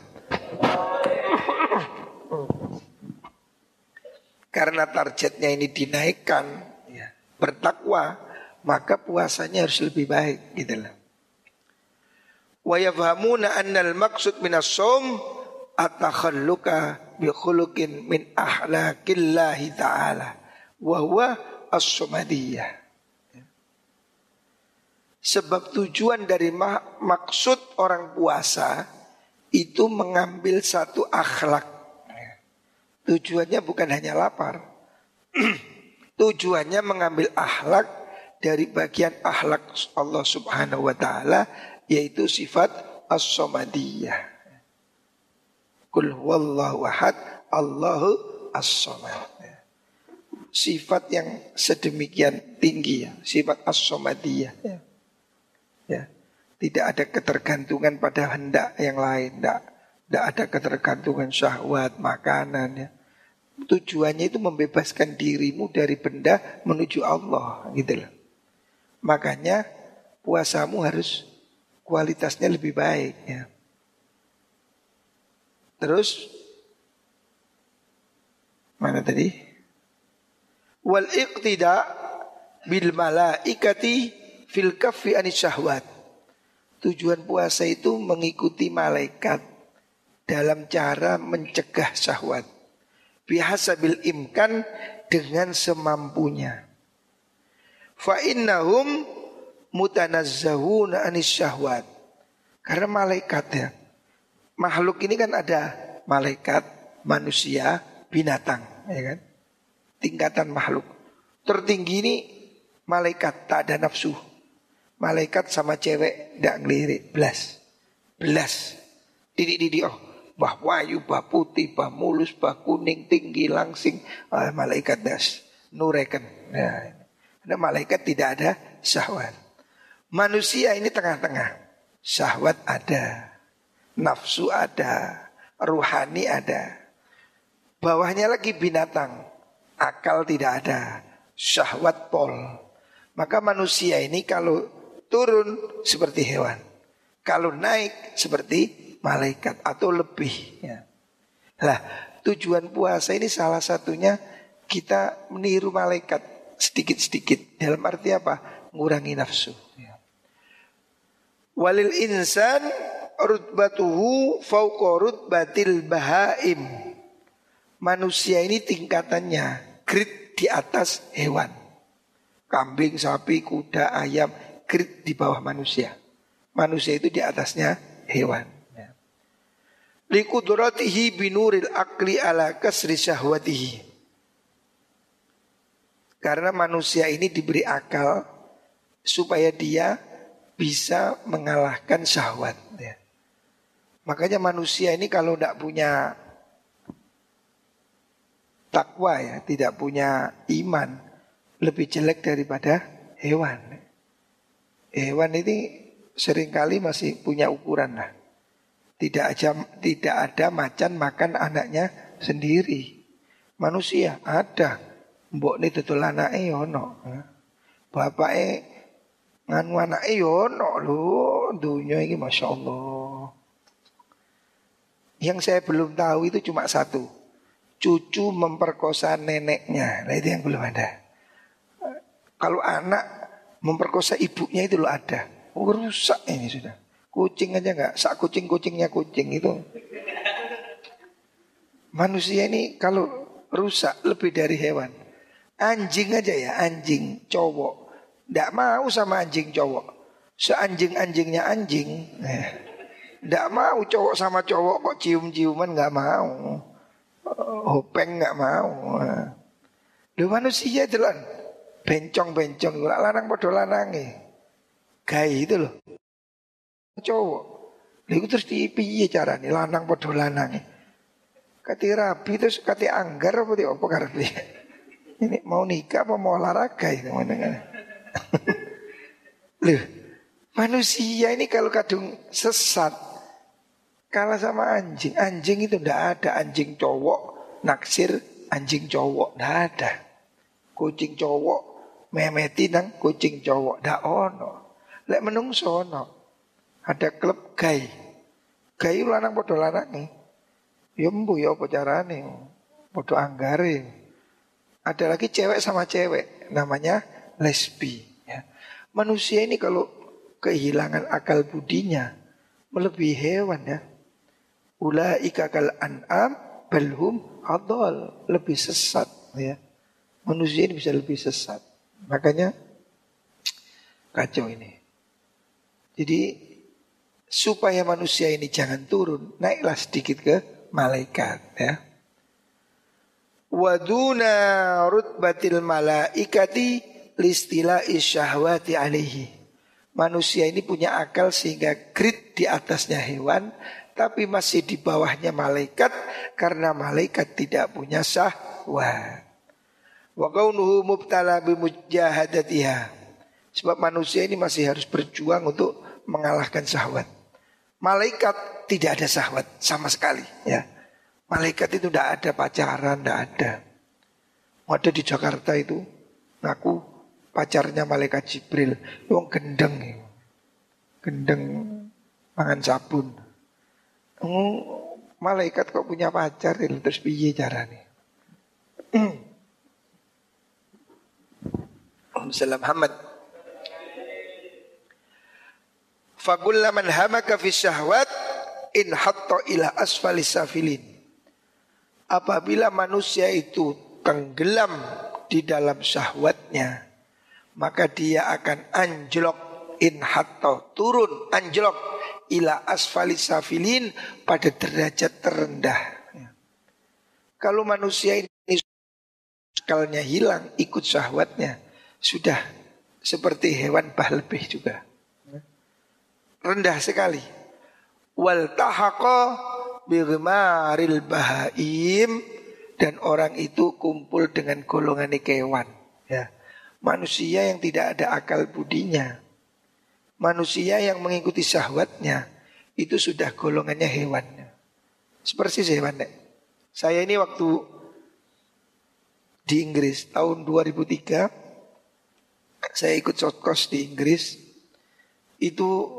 Karena targetnya ini dinaikkan, ya, bertakwa, maka puasanya harus lebih baik gitu lah. Wa yafhamuna annal maksud minas som atakhalluka bi khuluqin min ahlakillahi ta'ala wa huwa as-sumadiyah. Sebab tujuan dari maksud orang puasa itu mengambil satu akhlak Tujuannya bukan hanya lapar. *clears throat* Tujuannya mengambil akhlak dari bagian akhlak Allah Subhanahu wa taala yaitu sifat as-somadiyah. Kul wallahu ahad, Allahu as-samad. Ya. Sifat yang sedemikian tinggi ya, sifat as-samadiyah. Ya. Ya. Tidak ada ketergantungan pada hendak yang lain, tidak, tidak ada ketergantungan syahwat, makanan ya. Tujuannya itu membebaskan dirimu dari benda menuju Allah gitu loh. Makanya puasamu harus kualitasnya lebih baik ya. Terus mana tadi? Wal iqtida bil malaikati fil anis syahwat. Tujuan puasa itu mengikuti malaikat dalam cara mencegah syahwat biasa bil imkan dengan semampunya. Fa innahum mutanazzahuna anis syahwat. Karena malaikat ya. Makhluk ini kan ada malaikat, manusia, binatang, ya kan? Tingkatan makhluk. Tertinggi ini malaikat tak ada nafsu. Malaikat sama cewek tidak ngelirik, belas. Belas. Didik-didik, oh bah wayu, bah putih, bah mulus, bah kuning, tinggi, langsing. Ah, malaikat das nureken. Nah, karena malaikat tidak ada syahwat. Manusia ini tengah-tengah. Syahwat ada, nafsu ada, ruhani ada. Bawahnya lagi binatang, akal tidak ada, syahwat pol. Maka manusia ini kalau turun seperti hewan, kalau naik seperti malaikat atau lebih. Ya. Lah tujuan puasa ini salah satunya kita meniru malaikat sedikit-sedikit. Dalam arti apa? Ngurangi nafsu. Ya. Walil insan rutbatuhu fauqa rutbatil bahaim. Manusia ini tingkatannya grid di atas hewan. Kambing, sapi, kuda, ayam, grid di bawah manusia. Manusia itu di atasnya hewan. Likudratihi binuril akli ala kasri syahwatihi. Karena manusia ini diberi akal supaya dia bisa mengalahkan syahwat. Ya. Makanya manusia ini kalau tidak punya takwa ya, tidak punya iman, lebih jelek daripada hewan. Hewan ini sering kali masih punya ukuran lah. Tidak aja tidak ada macan makan anaknya sendiri. Manusia ada. Mbok ini tutul anaknya yono. Bapaknya nganu anaknya yono lho. Dunia ini Masya Allah. Yang saya belum tahu itu cuma satu. Cucu memperkosa neneknya. Nah itu yang belum ada. Kalau anak memperkosa ibunya itu loh ada. Oh, rusak ini sudah. Kucing aja nggak, sak kucing kucingnya kucing itu. Manusia ini kalau rusak lebih dari hewan. Anjing aja ya, anjing cowok. Nggak mau sama anjing cowok. Seanjing-anjingnya anjing. Eh, nggak mau cowok sama cowok kok cium-ciuman nggak mau. Hopeng nggak mau. Lu manusia jalan bencong-bencong, lanang podo lanangi. Gay itu loh cowok. Lalu terus di piye carane lanang padha lanang. Kati rabi terus kati anggar apa di apa karepe. *laughs* Ini mau nikah apa mau olahraga itu Loh, *laughs* manusia ini kalau kadung sesat kalah sama anjing. Anjing itu ndak ada anjing cowok naksir anjing cowok ndak ada. Kucing cowok memeti nang kucing cowok ndak ono. Lek menungso ono. Ada klub gay. Gay lanang podo lanang Ya mbu ya apa carane. Podo anggare. Ada lagi cewek sama cewek. Namanya lesbi. Ya. Manusia ini kalau kehilangan akal budinya. Melebihi hewan ya. Ulaika kal an'am belhum adol. Lebih sesat ya. Manusia ini bisa lebih sesat. Makanya kacau ini. Jadi supaya manusia ini jangan turun, naiklah sedikit ke malaikat ya. Waduna rutbatil malaikati listila isyahwati alaihi. Manusia ini punya akal sehingga grid di atasnya hewan tapi masih di bawahnya malaikat karena malaikat tidak punya syahwat. Wa kaunuhu mubtala bimujahadatiha. Sebab manusia ini masih harus berjuang untuk mengalahkan syahwat. Malaikat tidak ada syahwat sama sekali ya. Malaikat itu tidak ada pacaran, tidak ada. Ada di Jakarta itu ngaku pacarnya malaikat Jibril. Wong gendeng. Gendeng mangan sabun. Malaikat kok punya pacar terus piye carane? *clears throat* Salam Muhammad. Fakulla man hamaka fi syahwat in hatta ila asfalis safilin. Apabila manusia itu tenggelam di dalam syahwatnya, maka dia akan anjlok in hatta turun anjlok ila asfalis safilin pada derajat terendah. Kalau manusia ini skalnya hilang ikut syahwatnya, sudah seperti hewan bah lebih juga rendah sekali. Wal tahaqa bigmaril bahaim dan orang itu kumpul dengan golongan kewan. Ya. Manusia yang tidak ada akal budinya. Manusia yang mengikuti syahwatnya itu sudah golongannya hewan. Seperti hewan. Nek. Saya ini waktu di Inggris tahun 2003 saya ikut shortcourse di Inggris. Itu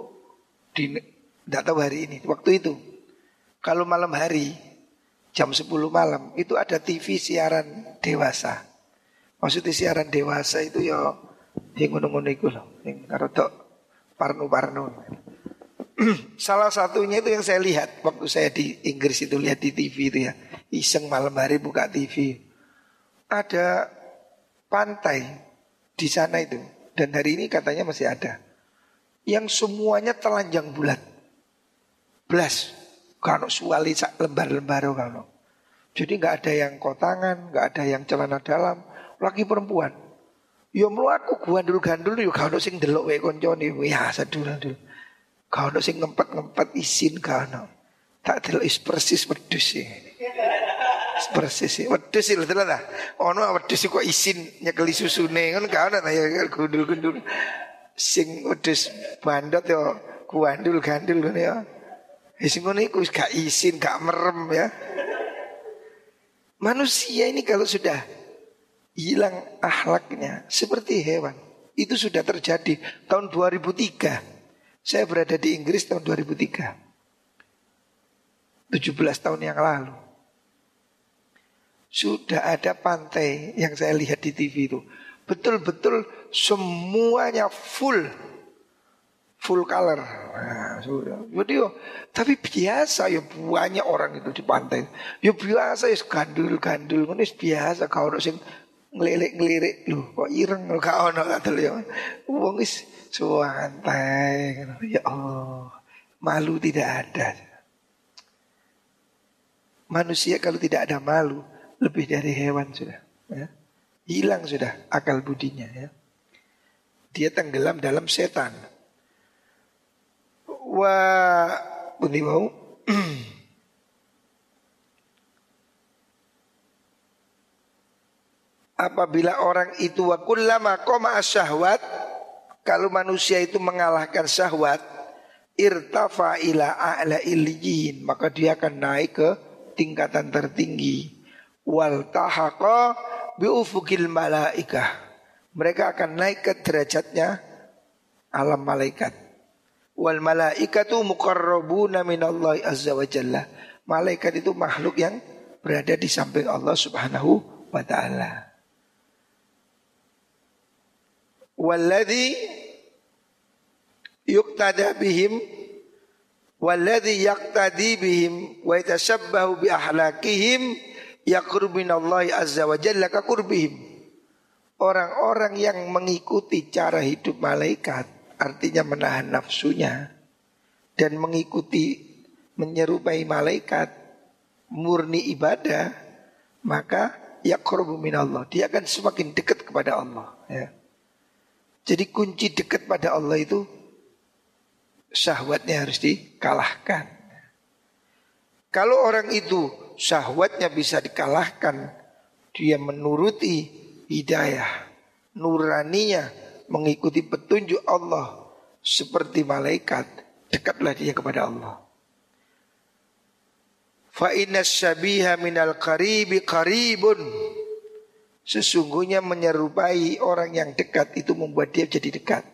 di tidak tahu hari ini waktu itu. Kalau malam hari jam 10 malam itu ada TV siaran dewasa. Maksudnya siaran dewasa itu ya yang ngono-ngono itu loh yang karotok parno-parno. *clears throat* Salah satunya itu yang saya lihat waktu saya di Inggris itu lihat di TV itu ya. Iseng malam hari buka TV ada pantai di sana itu dan hari ini katanya masih ada yang semuanya telanjang bulat. Belas. Kalau suali sak lembar-lembar kalau. Jadi nggak ada yang kotangan, nggak ada yang celana dalam, laki perempuan. Yo mlaku gandul gandul yo kalau sing delok wae koncone ya sadul-dul. Kalau sing ngempet-ngempet isin kalau. Tak delok is persis wedhus. Persis wedhus lho lah. Ono wedhus kok isin nyekeli susune kan gak ono ya gundul-gundul sing wedhus bandot yo kuandul gandul ngono ya. Ya sing ngono iku gak izin, gak merem ya. Manusia ini kalau sudah hilang akhlaknya seperti hewan. Itu sudah terjadi tahun 2003. Saya berada di Inggris tahun 2003. 17 tahun yang lalu. Sudah ada pantai yang saya lihat di TV itu. Betul-betul semuanya full full color. Nah, yo, tapi biasa ya banyak orang itu di pantai. Ya biasa ya gandul-gandul ini biasa orang sing ngelirik-ngelirik lu kok ireng kau ono katel ya. Wong is santai. Ya Allah, malu tidak ada. Manusia kalau tidak ada malu lebih dari hewan sudah. Ya. Hilang sudah akal budinya ya. Dia tenggelam dalam setan. Wah, bunyi mau. *clears throat* Apabila orang itu wa kullama qama syahwat kalau manusia itu mengalahkan syahwat irtafa ila a'la maka dia akan naik ke tingkatan tertinggi wal tahaqa biufukil malaikah. Mereka akan naik ke derajatnya alam malaikat. Wal malaikatu muqarrabuna minallahi azza wa jalla. Malaikat itu makhluk yang berada di samping Allah Subhanahu wa taala. Walladhi yuqtada bihim walladhi yaqtadi bihim wa yatashabbahu bi ahlakihim yaqrubinallahi azza wa jalla ka Orang-orang yang mengikuti cara hidup malaikat artinya menahan nafsunya dan mengikuti menyerupai malaikat murni ibadah maka yaqrubu minallah dia akan semakin dekat kepada Allah ya. Jadi kunci dekat pada Allah itu syahwatnya harus dikalahkan. Kalau orang itu syahwatnya bisa dikalahkan, dia menuruti hidayah, nuraninya mengikuti petunjuk Allah seperti malaikat, dekatlah dia kepada Allah. Fa inna syabiha minal qaribi qaribun. Sesungguhnya menyerupai orang yang dekat itu membuat dia jadi dekat.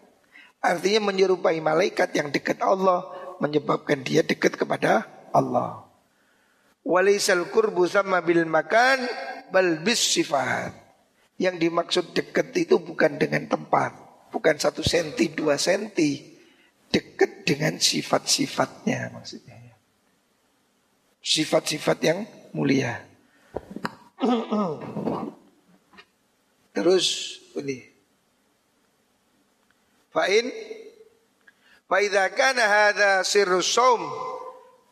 Artinya menyerupai malaikat yang dekat Allah menyebabkan dia dekat kepada Allah. Walisal kurbu sama bil makan bal bis sifat. Yang dimaksud dekat itu bukan dengan tempat, bukan satu senti dua senti, dekat dengan sifat-sifatnya maksudnya. Sifat-sifat yang mulia. Terus ini. Fa'in Fa'idha kana hadha sirru saum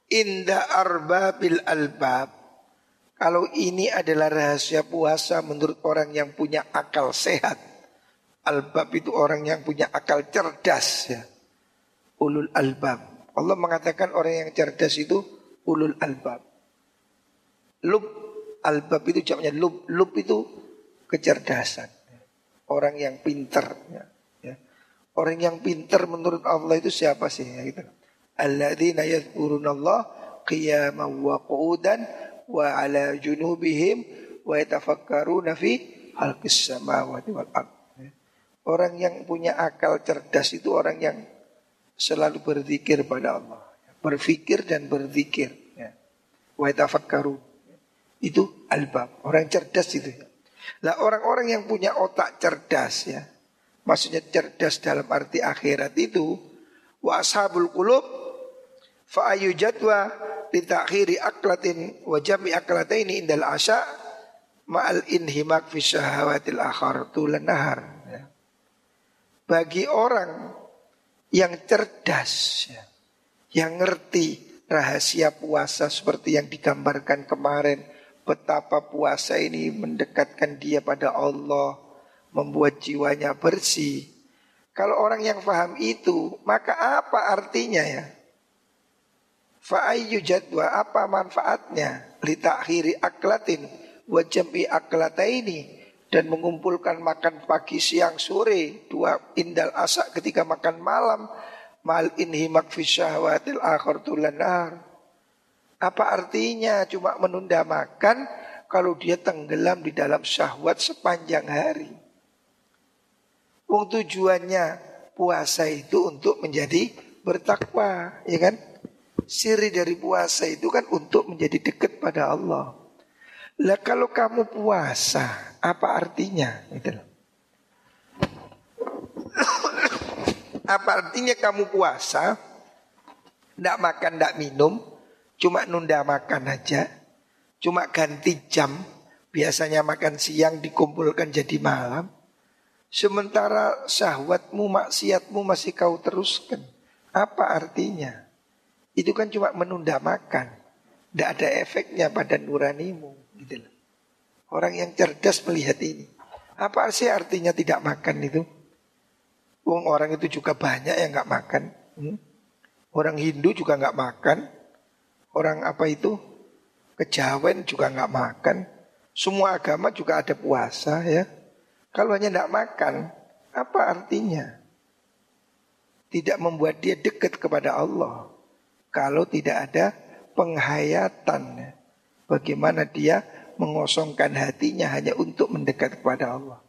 inda arbabil albab. Kalau ini adalah rahasia puasa menurut orang yang punya akal sehat. Albab itu orang yang punya akal cerdas ya. Ulul albab. Allah mengatakan orang yang cerdas itu ulul albab. Lub albab itu jamnya lub. Lub itu kecerdasan. Orang yang pintar. Ya. ya. Orang yang pintar menurut Allah itu siapa sih? Ya, gitu alladzina yadhkurunallah qiyaman wa qu'udan wa ala junubihim wa yatafakkaruna fi khalqis samawati wal ard. Orang yang punya akal cerdas itu orang yang selalu berzikir pada Allah. Berfikir dan berzikir. Wa yatafakkaru. Itu albab. Orang cerdas itu. Lah orang-orang yang punya otak cerdas ya. Maksudnya cerdas dalam arti akhirat itu. Wa ashabul qulub fa ayu jadwa li ta'khiri aklatin wa jam'i aklataini indal asya ma'al inhimak fi syahawatil akhar tulan nahar. Ya. bagi orang yang cerdas ya, yang ngerti rahasia puasa seperti yang digambarkan kemarin betapa puasa ini mendekatkan dia pada Allah membuat jiwanya bersih. Kalau orang yang paham itu maka apa artinya ya Fa'ayyu jadwa apa manfaatnya? Litakhiri aklatin Wajambi aklataini Dan mengumpulkan makan pagi siang sore Dua indal asak ketika makan malam Mal inhimak fi syahwatil akhir tulanar Apa artinya? Cuma menunda makan Kalau dia tenggelam di dalam syahwat sepanjang hari. Wong tujuannya puasa itu untuk menjadi bertakwa, ya kan? Siri dari puasa itu kan untuk menjadi dekat pada Allah. Lah kalau kamu puasa, apa artinya? Itu *coughs* apa artinya kamu puasa? Tidak makan, tidak minum, cuma nunda makan aja, cuma ganti jam. Biasanya makan siang dikumpulkan jadi malam. Sementara syahwatmu, maksiatmu masih kau teruskan. Apa artinya? Itu kan cuma menunda makan. Tidak ada efeknya pada nuranimu. Gitu loh. Orang yang cerdas melihat ini. Apa sih artinya tidak makan itu? Wong orang itu juga banyak yang nggak makan. Hmm? Orang Hindu juga nggak makan. Orang apa itu? Kejawen juga nggak makan. Semua agama juga ada puasa ya. Kalau hanya tidak makan, apa artinya? Tidak membuat dia dekat kepada Allah kalau tidak ada penghayatan bagaimana dia mengosongkan hatinya hanya untuk mendekat kepada Allah.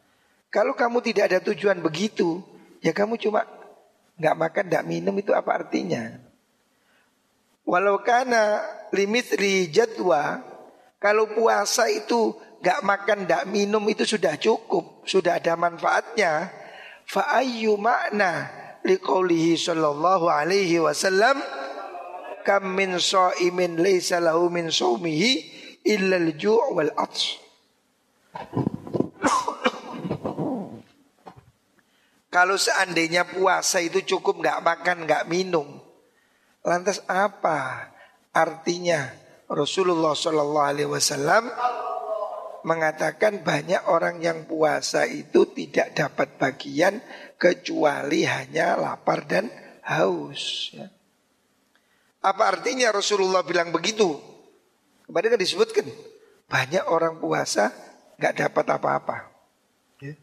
Kalau kamu tidak ada tujuan begitu, ya kamu cuma nggak makan, nggak minum itu apa artinya? Walau karena limit jadwa, kalau puasa itu nggak makan, nggak minum itu sudah cukup, sudah ada manfaatnya. Fa'ayyu makna liqaulihi sallallahu alaihi wasallam kam min shaimin laisa lahu min saumihi illa al-ju' wal ats. Kalau seandainya puasa itu cukup nggak makan nggak minum, lantas apa artinya Rasulullah Shallallahu Alaihi Wasallam mengatakan banyak orang yang puasa itu tidak dapat bagian kecuali hanya lapar dan haus. Ya. Apa artinya Rasulullah bilang begitu? Kemarin kan disebutkan banyak orang puasa nggak dapat apa-apa. Ya.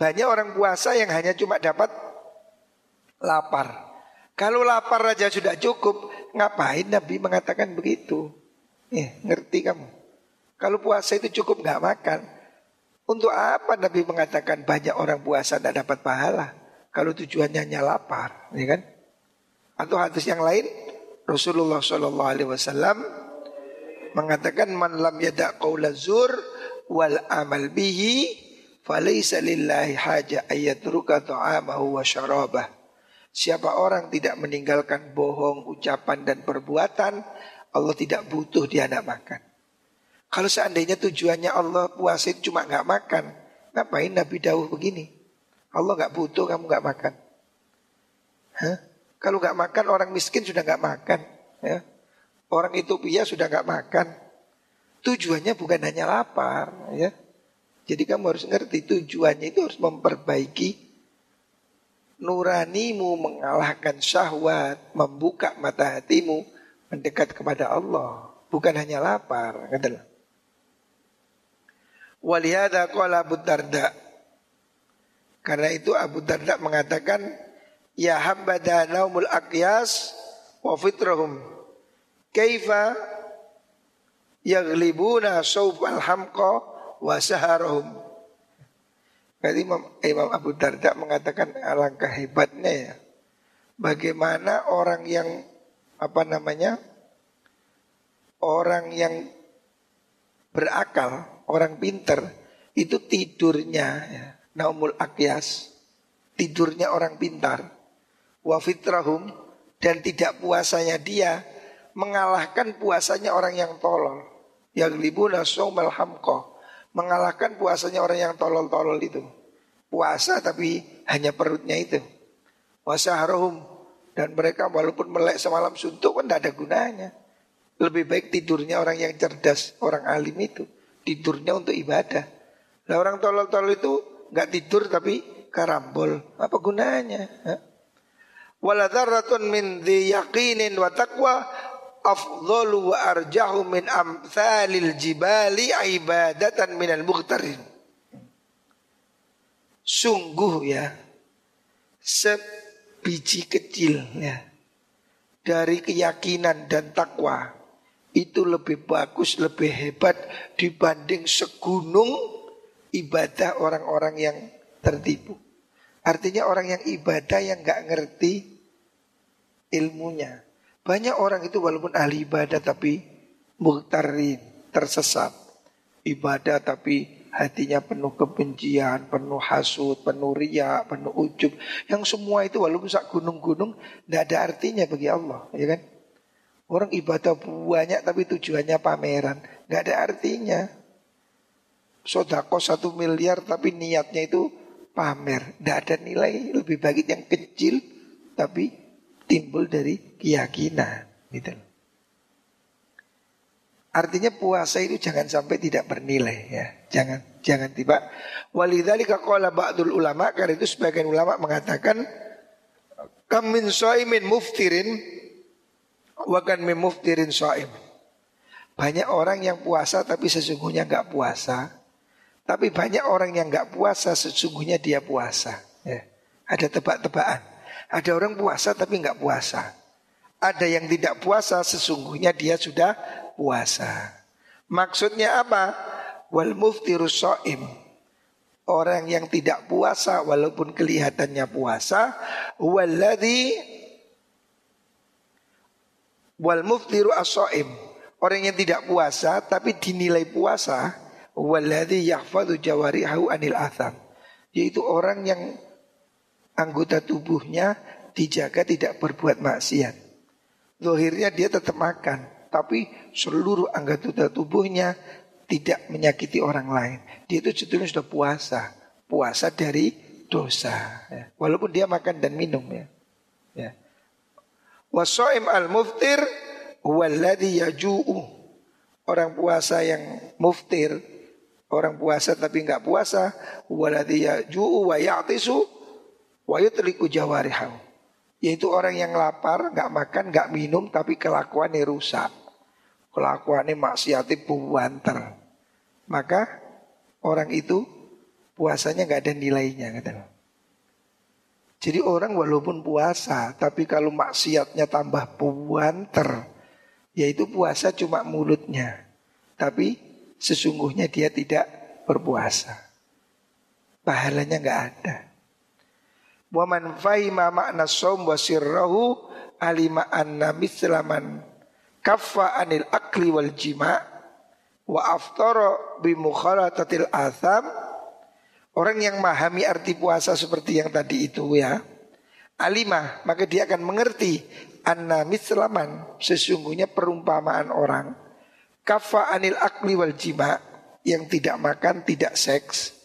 Banyak orang puasa yang hanya cuma dapat lapar. Kalau lapar aja sudah cukup, ngapain Nabi mengatakan begitu? Ya, ngerti kamu? Kalau puasa itu cukup nggak makan, untuk apa Nabi mengatakan banyak orang puasa tidak dapat pahala? Kalau tujuannya hanya lapar, ya kan? Atau hadis yang lain, Rasulullah Shallallahu Alaihi Wasallam mengatakan man lam yada qaula zur wal amal bihi falaysa lillahi haja ayatruka ta'amahu wa syarabah. Siapa orang tidak meninggalkan bohong, ucapan dan perbuatan, Allah tidak butuh dia nak makan. Kalau seandainya tujuannya Allah puasa itu cuma nggak makan, ngapain Nabi Dawuh begini? Allah nggak butuh kamu nggak makan. Hah? Kalau nggak makan orang miskin sudah nggak makan. Ya. Orang Ethiopia sudah nggak makan. Tujuannya bukan hanya lapar, ya. Jadi kamu harus ngerti tujuannya itu harus memperbaiki nuranimu mengalahkan syahwat, membuka mata hatimu mendekat kepada Allah, bukan hanya lapar, katalah. Walihada qala Abu Darda. Karena itu Abu Darda mengatakan ya hambada naumul aqyas wa fitrahum kaifa yaglibuna saub al-hamqa wa saharahum. Berarti Imam, Imam Abu Darda mengatakan alangkah hebatnya ya. Bagaimana orang yang apa namanya? Orang yang berakal, orang pinter itu tidurnya ya, naumul akyas, tidurnya orang pintar. Wa fitrahum dan tidak puasanya dia mengalahkan puasanya orang yang tolol. Yang libuna somal hamko. Mengalahkan puasanya orang yang tolol-tolol itu. Puasa tapi hanya perutnya itu. Wasaharohum. Dan mereka walaupun melek semalam suntuk kan tidak ada gunanya. Lebih baik tidurnya orang yang cerdas, orang alim itu. Tidurnya untuk ibadah. Nah orang tolol-tolol itu nggak tidur tapi karambol. Apa gunanya? Waladharatun min di yakinin wa taqwa afdalu wa arjahu min amthalil jibali ibadatan minal mukhtarin. Sungguh ya, sebiji kecil ya, dari keyakinan dan takwa itu lebih bagus, lebih hebat dibanding segunung ibadah orang-orang yang tertipu. Artinya orang yang ibadah yang nggak ngerti ilmunya. Banyak orang itu walaupun ahli ibadah tapi muhtarin, tersesat. Ibadah tapi hatinya penuh kebencian, penuh hasut, penuh riak, penuh ujub. Yang semua itu walaupun sak gunung-gunung tidak ada artinya bagi Allah, ya kan? Orang ibadah banyak tapi tujuannya pameran, nggak ada artinya. Sodako satu miliar tapi niatnya itu pamer, tidak ada nilai lebih baik yang kecil tapi timbul dari keyakinan gitu. Artinya puasa itu jangan sampai tidak bernilai ya. Jangan jangan tiba walidzalika qala ba'dul ulama karena itu sebagian ulama mengatakan kam min shaimin muftirin wa kan min muftirin shaim. Banyak orang yang puasa tapi sesungguhnya enggak puasa. Tapi banyak orang yang enggak puasa sesungguhnya dia puasa. Ya. Ada tebak-tebakan. Ada orang puasa tapi nggak puasa. Ada yang tidak puasa sesungguhnya dia sudah puasa. Maksudnya apa? Wal muftirus so'im. Orang yang tidak puasa walaupun kelihatannya puasa. Walladhi wal muftiru as-so'im. Orang yang tidak puasa tapi dinilai puasa. Walladhi yahfadu jawarihahu anil atham. Yaitu orang yang anggota tubuhnya dijaga tidak berbuat maksiat. Lohirnya dia tetap makan, tapi seluruh anggota tubuhnya tidak menyakiti orang lain. Dia itu sebetulnya sudah puasa, puasa dari dosa. Ya. Walaupun dia makan dan minum ya. ya. Wasoim al muftir waladi yaju'u. Orang puasa yang muftir, orang puasa tapi nggak puasa, waladi yaju'u wa ya'tisu wa yutliku jawarihahu. Yaitu orang yang lapar, nggak makan, nggak minum, tapi kelakuannya rusak. Kelakuannya maksiatnya buanter. Maka orang itu puasanya nggak ada nilainya. Kata. Jadi orang walaupun puasa, tapi kalau maksiatnya tambah buanter, yaitu puasa cuma mulutnya. Tapi sesungguhnya dia tidak berpuasa. Pahalanya nggak ada. Wa man fahima makna som wa sirrahu alima anna mislaman kaffa anil akli wal jima wa aftara bi mukhalatatil atham. Orang yang memahami arti puasa seperti yang tadi itu ya. Alimah maka dia akan mengerti Anna mislaman Sesungguhnya perumpamaan orang. Kafa anil akli wal jima Yang tidak makan tidak seks.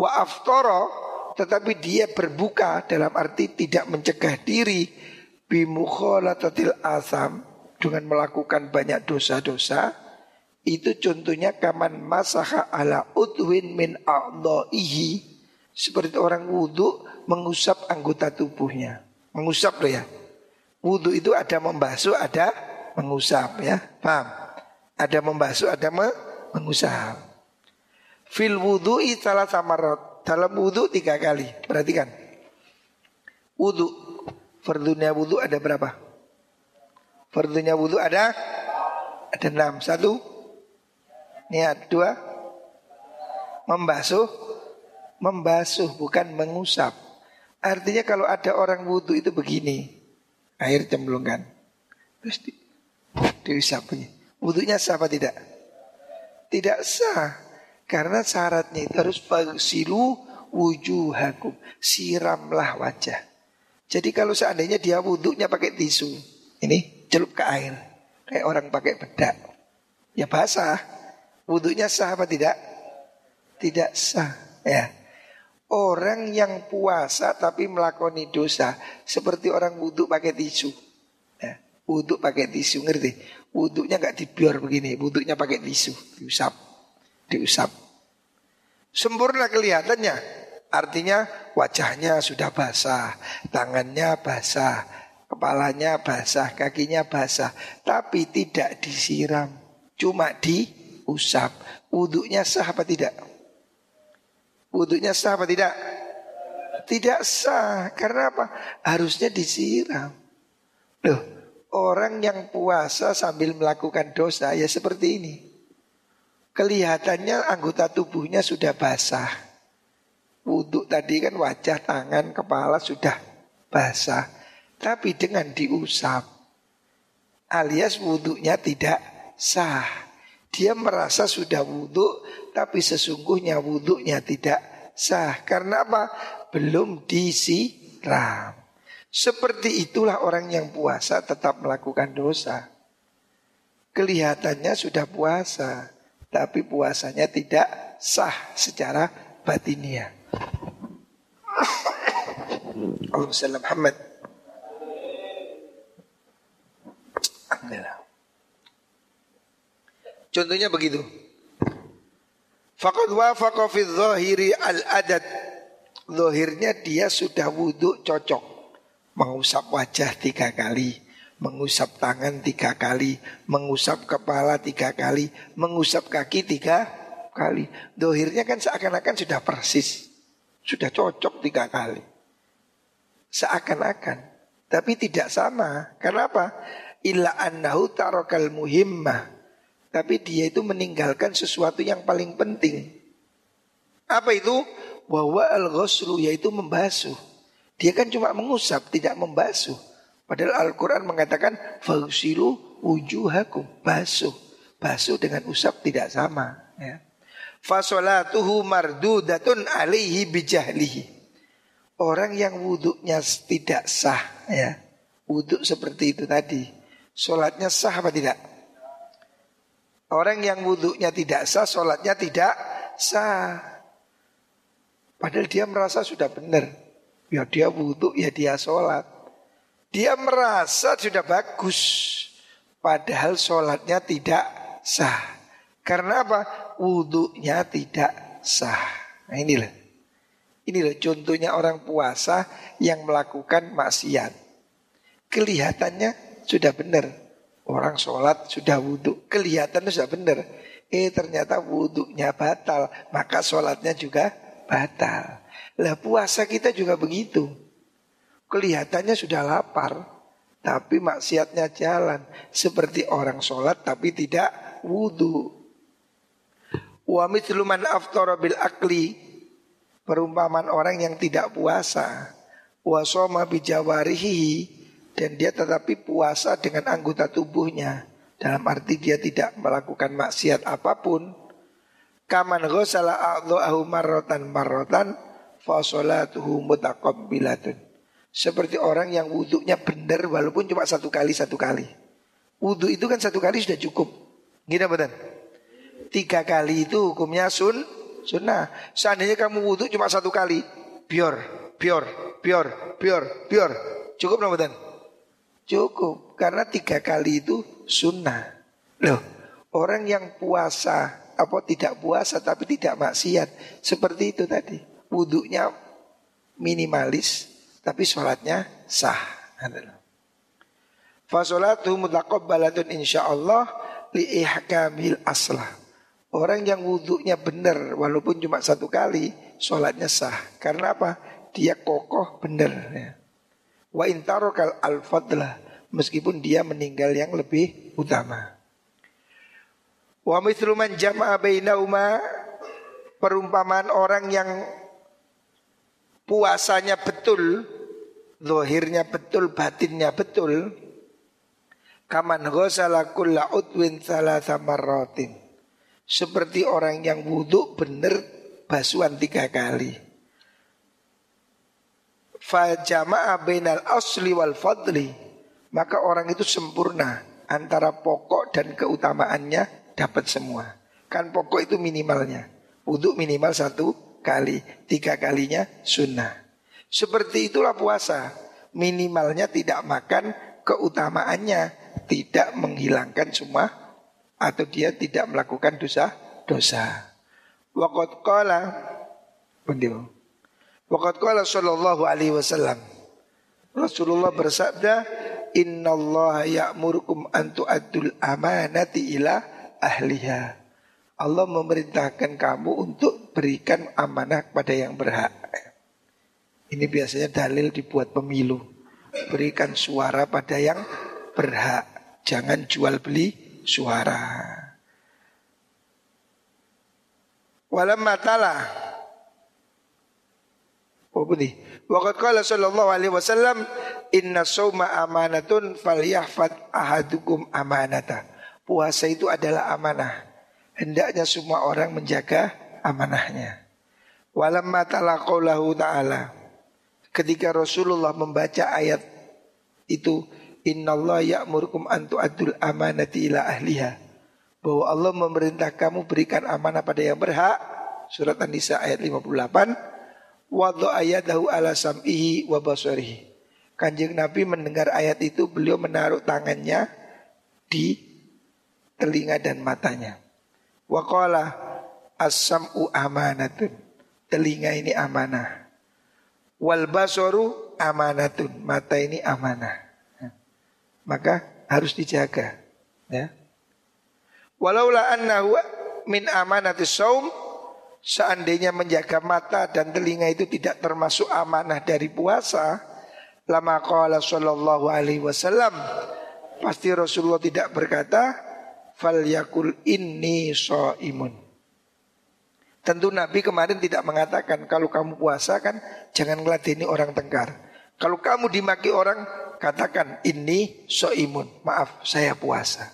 Wa aftoro Tetapi dia berbuka dalam arti tidak mencegah diri Bimukholatatil asam Dengan melakukan banyak dosa-dosa itu contohnya kaman masaha ala udwin min a'dha'ihi seperti orang wudhu mengusap anggota tubuhnya. Mengusap loh ya. Wudhu itu ada membasuh, ada mengusap ya. Paham? Ada membasuh, ada me mengusap. Fil wudhu'i salah samarat. Dalam wudhu tiga kali. Perhatikan. Wudhu. Fardunya wudhu ada berapa? Fardunya wudhu ada ada enam. Satu, Niat dua Membasuh Membasuh bukan mengusap Artinya kalau ada orang wudhu itu begini Air cemplungkan Terus di, diusap Wudhunya sah apa tidak? Tidak sah Karena syaratnya itu harus Fagsilu wujuhakum Siramlah wajah Jadi kalau seandainya dia wudhunya pakai tisu Ini celup ke air Kayak orang pakai bedak Ya basah Wudhunya sah apa tidak? Tidak sah ya. Orang yang puasa tapi melakoni dosa Seperti orang wudhu pakai tisu ya. Wudhu pakai tisu ngerti? Wudhunya nggak dibiar begini Wudhunya pakai tisu Diusap Diusap Sempurna kelihatannya Artinya wajahnya sudah basah Tangannya basah Kepalanya basah Kakinya basah Tapi tidak disiram Cuma di usap. Wudhunya sah apa tidak? Wudhunya sah apa tidak? Tidak sah. Karena apa? Harusnya disiram. Loh, orang yang puasa sambil melakukan dosa ya seperti ini. Kelihatannya anggota tubuhnya sudah basah. Wudhu tadi kan wajah, tangan, kepala sudah basah. Tapi dengan diusap alias wudhunya tidak sah. Dia merasa sudah wudhu tapi sesungguhnya wudhunya tidak sah. Karena apa? Belum disiram. Seperti itulah orang yang puasa tetap melakukan dosa. Kelihatannya sudah puasa, tapi puasanya tidak sah secara batinia. Allahumma Muhammad. Alhamdulillah. Contohnya begitu. Faqad wafaqa fi dhahiri al-adad. Zahirnya dia sudah wudhu cocok. Mengusap wajah tiga kali. Mengusap tangan tiga kali. Mengusap kepala tiga kali. Mengusap kaki tiga kali. Dohirnya kan seakan-akan sudah persis. Sudah cocok tiga kali. Seakan-akan. Tapi tidak sama. Kenapa? Illa annahu tarokal muhimmah tapi dia itu meninggalkan sesuatu yang paling penting. Apa itu? Bahwa al-ghuslu yaitu membasuh. Dia kan cuma mengusap, tidak membasuh. Padahal Al-Quran mengatakan Fausilu wujuhakum Basuh Basuh dengan usap tidak sama ya. Fasolatuhu mardudatun alaihi bijahlihi Orang yang wuduknya tidak sah ya Wuduk seperti itu tadi Sholatnya sah apa tidak? Orang yang wudhunya tidak sah, sholatnya tidak sah. Padahal dia merasa sudah benar. Ya dia wudhu, ya dia sholat. Dia merasa sudah bagus. Padahal sholatnya tidak sah. Karena apa? Wudhunya tidak sah. Nah inilah. Inilah contohnya orang puasa yang melakukan maksiat. Kelihatannya sudah benar. Orang sholat sudah wudhu. Kelihatannya sudah benar. Eh ternyata wudhunya batal. Maka sholatnya juga batal. Lah puasa kita juga begitu. Kelihatannya sudah lapar. Tapi maksiatnya jalan. Seperti orang sholat tapi tidak wudhu. Wa mithlu akli perumpamaan orang yang tidak puasa. Wa soma bijawarihi dan dia tetapi puasa dengan anggota tubuhnya. Dalam arti dia tidak melakukan maksiat apa pun. Kaman ghusala a'dha'ahu marrotan marrotan fa salatuhu mutaqabbilatun. Seperti orang yang wudhunya benar walaupun cuma satu kali satu kali. Wudhu itu kan satu kali sudah cukup. Gini betul? Tiga kali itu hukumnya sun sunnah. Seandainya kamu wudhu cuma satu kali, bior, bior, bior, bior, bior. Cukup nggak betul? Cukup, karena tiga kali itu sunnah. Loh, orang yang puasa apa tidak puasa tapi tidak maksiat seperti itu tadi. Wudhunya minimalis tapi sholatnya sah. Fasolatu mutaqabbalatun insyaallah li ihkamil aslah. Orang yang wudhunya benar walaupun cuma satu kali sholatnya sah. Karena apa? Dia kokoh benar. Ya. Wa intarokal al-fadlah meskipun dia meninggal yang lebih utama. Wa mithlu man jama'a perumpamaan orang yang puasanya betul, zahirnya betul, batinnya betul. Kaman ghasala kulla udwin. Seperti orang yang wudhu benar basuhan tiga kali fa jama'a bainal asli wal fadli maka orang itu sempurna antara pokok dan keutamaannya dapat semua kan pokok itu minimalnya wudhu minimal satu kali tiga kalinya sunnah seperti itulah puasa minimalnya tidak makan keutamaannya tidak menghilangkan semua atau dia tidak melakukan dosa dosa. Waqat qala Bendil. Waqat qala sallallahu alaihi wasallam. Rasulullah bersabda, "Inna Allah ya'murukum an tu'addul amanati ila ahliha." Allah memerintahkan kamu untuk berikan amanah kepada yang berhak. Ini biasanya dalil dibuat pemilu. Berikan suara pada yang berhak. Jangan jual beli suara. Walamma tala Oh ini. Waqad qala sallallahu alaihi wasallam inna sawma amanatun falyahfad ahadukum amanata. Puasa itu adalah amanah. Hendaknya semua orang menjaga amanahnya. Walamma ta'ala. Ketika Rasulullah membaca ayat itu Innallaha ya'murukum an tu'addul amanati ila ahliha. Bahwa Allah memerintah kamu berikan amanah pada yang berhak. Surat An-Nisa ayat 58 Wadhu ayatahu ala sam'ihi wa basarihi. Kanjeng Nabi mendengar ayat itu beliau menaruh tangannya di telinga dan matanya. Wa qala as-sam'u amanatun. Telinga ini amanah. Wal basaru amanatun. Mata ini amanah. Maka harus dijaga. Ya. Walaula annahu min amanatis saum seandainya menjaga mata dan telinga itu tidak termasuk amanah dari puasa, lama qala sallallahu alaihi wasallam pasti Rasulullah tidak berkata fal yakul inni imun. Tentu Nabi kemarin tidak mengatakan kalau kamu puasa kan jangan ngeladeni orang tengkar. Kalau kamu dimaki orang katakan ini imun. Maaf saya puasa.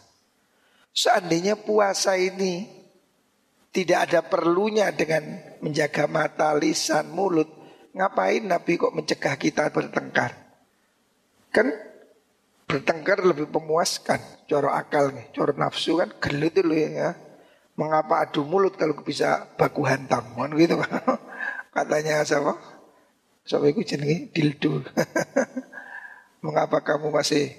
Seandainya puasa ini tidak ada perlunya dengan menjaga mata, lisan, mulut. Ngapain Nabi kok mencegah kita bertengkar? Kan bertengkar lebih memuaskan. Coro akal nih, coro nafsu kan gelut dulu ya. Mengapa adu mulut kalau bisa baku hantam? Kan gitu *laughs* Katanya siapa? Siapa itu jenenge dildo. *laughs* Mengapa kamu masih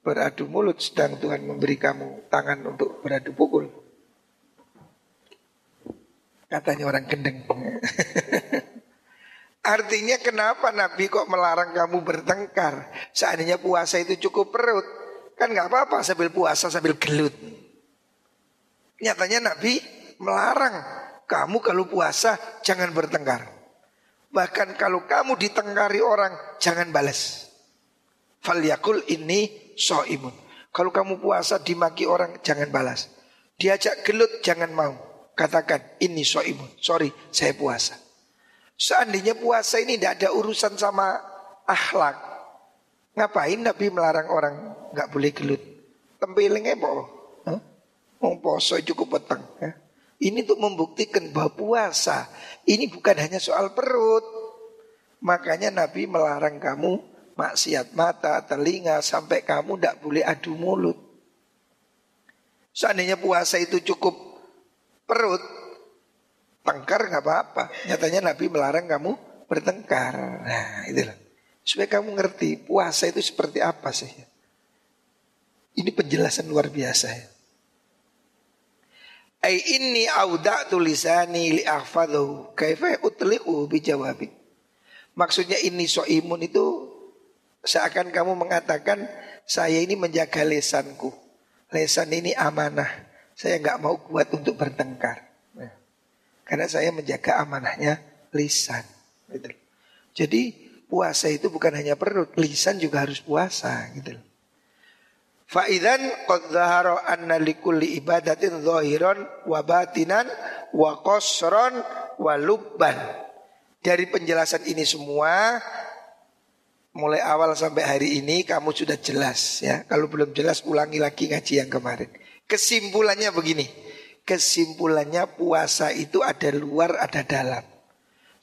beradu mulut sedang Tuhan memberi kamu tangan untuk beradu pukul? Katanya orang gendeng. *laughs* Artinya kenapa Nabi kok melarang kamu bertengkar? Seandainya puasa itu cukup perut, kan nggak apa-apa sambil puasa sambil gelut. Nyatanya Nabi melarang kamu kalau puasa jangan bertengkar. Bahkan kalau kamu ditengkari orang jangan balas. Falyakul ini so'imun. Kalau kamu puasa dimaki orang jangan balas. Diajak gelut jangan mau. Katakan ini so'imun. Sorry saya puasa. Seandainya puasa ini tidak ada urusan sama akhlak. Ngapain Nabi melarang orang nggak boleh gelut? Tempelingnya boh. Mau poso cukup petang. Ya. Ini tuh membuktikan bahwa puasa ini bukan hanya soal perut. Makanya Nabi melarang kamu maksiat mata, telinga, sampai kamu tidak boleh adu mulut. Seandainya puasa itu cukup perut, Tengkar nggak apa-apa. Nyatanya Nabi melarang kamu bertengkar. Nah itulah. Supaya kamu ngerti puasa itu seperti apa sih. Ini penjelasan luar biasa ya. Ai inni auda tulisani li ahfadhu kaifa utliqu. Maksudnya ini soimun itu seakan kamu mengatakan saya ini menjaga lesanku. Lesan ini amanah. Saya nggak mau kuat untuk bertengkar. Karena saya menjaga amanahnya lisan. Gitu. Jadi puasa itu bukan hanya perut, lisan juga harus puasa. Gitu. Faidan qad zahara anna likulli ibadatin zahiran wa batinan wa qasran wa lubban. Dari penjelasan ini semua mulai awal sampai hari ini kamu sudah jelas ya. Kalau belum jelas ulangi lagi ngaji yang kemarin. Kesimpulannya begini kesimpulannya puasa itu ada luar ada dalam.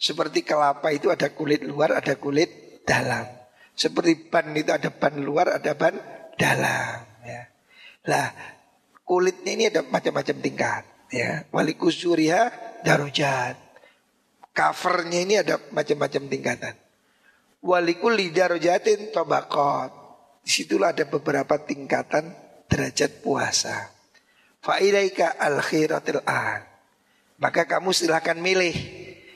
Seperti kelapa itu ada kulit luar ada kulit dalam. Seperti ban itu ada ban luar ada ban dalam. Ya. Lah kulitnya ini ada macam-macam tingkat. Ya. Wali kusuriha darujat. Covernya ini ada macam-macam tingkatan. Walikuli darujatin tobakot. Di situlah ada beberapa tingkatan derajat puasa. Fa'ilaika al khiratil an. Maka kamu silahkan milih.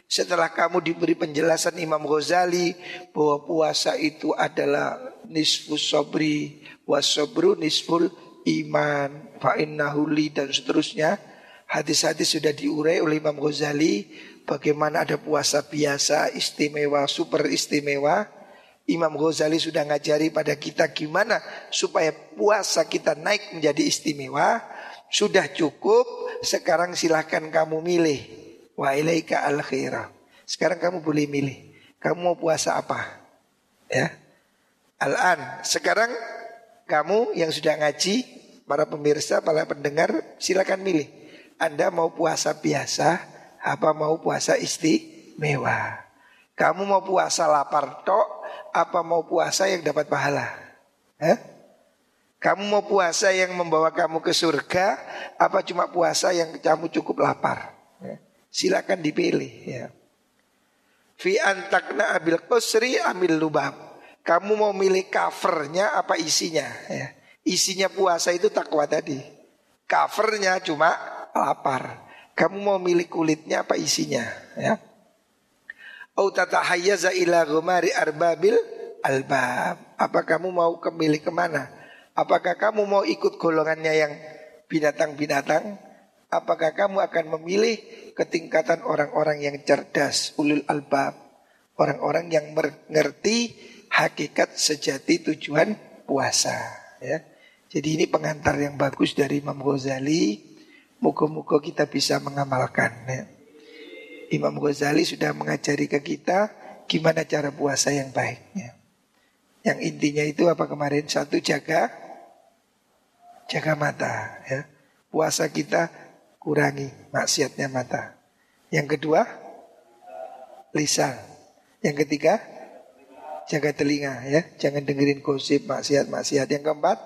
Setelah kamu diberi penjelasan Imam Ghazali bahwa puasa itu adalah nisfus sobri, wasobru nisful iman, fa'innahu li dan seterusnya. Hadis-hadis sudah diurai oleh Imam Ghazali bagaimana ada puasa biasa, istimewa, super istimewa. Imam Ghazali sudah ngajari pada kita gimana supaya puasa kita naik menjadi istimewa. Sudah cukup, sekarang silahkan kamu milih. Wa ilaika al khairah. Sekarang kamu boleh milih. Kamu mau puasa apa? Ya. Al-an. Sekarang kamu yang sudah ngaji, para pemirsa, para pendengar, silakan milih. Anda mau puasa biasa, apa mau puasa istimewa? Kamu mau puasa lapar tok, apa mau puasa yang dapat pahala? Eh? Kamu mau puasa yang membawa kamu ke surga apa cuma puasa yang kamu cukup lapar? Ya. Silakan dipilih ya. Fi antakna abil qusri amil lubab. Kamu mau milih covernya apa isinya ya. Isinya puasa itu takwa tadi. Covernya cuma lapar. Kamu mau milih kulitnya apa isinya ya. Au tatahayyaza ila arbabil albab. Apa kamu mau kemilih ke mana? Apakah kamu mau ikut golongannya yang binatang-binatang? Apakah kamu akan memilih ketingkatan orang-orang yang cerdas, ulul albab, orang-orang yang mengerti hakikat sejati tujuan puasa, ya. Jadi ini pengantar yang bagus dari Imam Ghazali. Moga-moga kita bisa mengamalkan. Ya. Imam Ghazali sudah mengajari ke kita gimana cara puasa yang baiknya. Yang intinya itu apa kemarin? Satu jaga jaga mata ya. Puasa kita kurangi maksiatnya mata. Yang kedua lisan. Yang ketiga jaga telinga ya, jangan dengerin gosip maksiat-maksiat. Yang keempat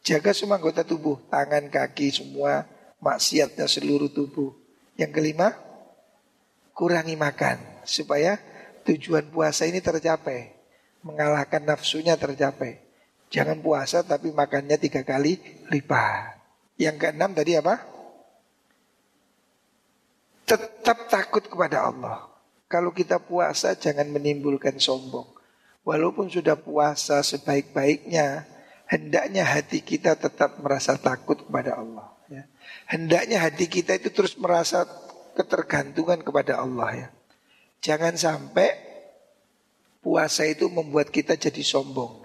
jaga semua anggota tubuh, tangan, kaki semua maksiatnya seluruh tubuh. Yang kelima kurangi makan supaya tujuan puasa ini tercapai, mengalahkan nafsunya tercapai. Jangan puasa tapi makannya tiga kali lipat. Yang keenam tadi apa? Tetap takut kepada Allah. Kalau kita puasa jangan menimbulkan sombong. Walaupun sudah puasa sebaik-baiknya, hendaknya hati kita tetap merasa takut kepada Allah. Ya. Hendaknya hati kita itu terus merasa ketergantungan kepada Allah ya. Jangan sampai puasa itu membuat kita jadi sombong.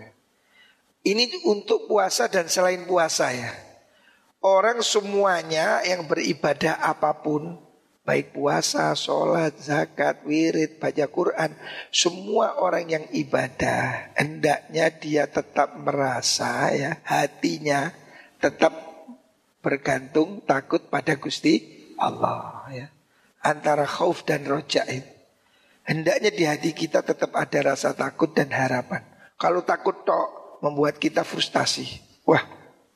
Ini untuk puasa dan selain puasa ya. Orang semuanya yang beribadah apa pun Baik puasa, sholat, zakat, wirid, baca Quran Semua orang yang ibadah Hendaknya dia tetap merasa ya Hatinya tetap bergantung takut pada Gusti Allah ya. Antara khauf dan roja itu Hendaknya di hati kita tetap ada rasa takut dan harapan. Kalau takut tok membuat kita frustasi Wah,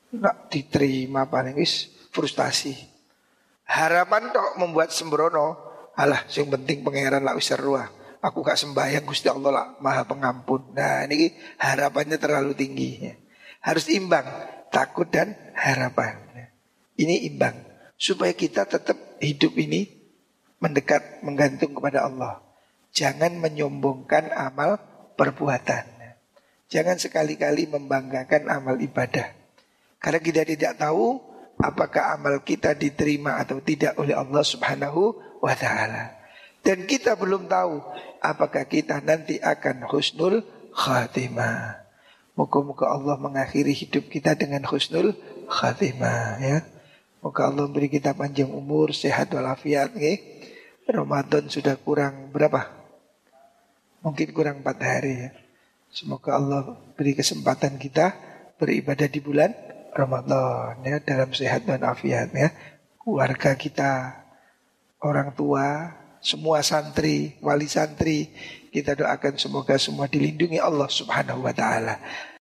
nak diterima paling frustasi Harapan tok membuat sembrono. Alah, yang penting pangeran lah usarua. Aku gak sembahyang Gusti Allah lah Maha Pengampun. Nah, ini harapannya terlalu tinggi. Harus imbang, takut dan harapan. Ini imbang supaya kita tetap hidup ini mendekat menggantung kepada Allah. Jangan menyombongkan amal perbuatan. Jangan sekali-kali membanggakan amal ibadah. Karena kita tidak tahu apakah amal kita diterima atau tidak oleh Allah Subhanahu wa taala. Dan kita belum tahu apakah kita nanti akan husnul khatimah. Moga-moga Allah mengakhiri hidup kita dengan husnul khatimah ya. Moga Allah beri kita panjang umur, sehat walafiat ya. Ramadan sudah kurang berapa? Mungkin kurang empat hari ya. Semoga Allah beri kesempatan kita beribadah di bulan Ramadan ya dalam sehat dan afiat ya. Keluarga kita, orang tua, semua santri, wali santri, kita doakan semoga semua dilindungi Allah Subhanahu wa taala.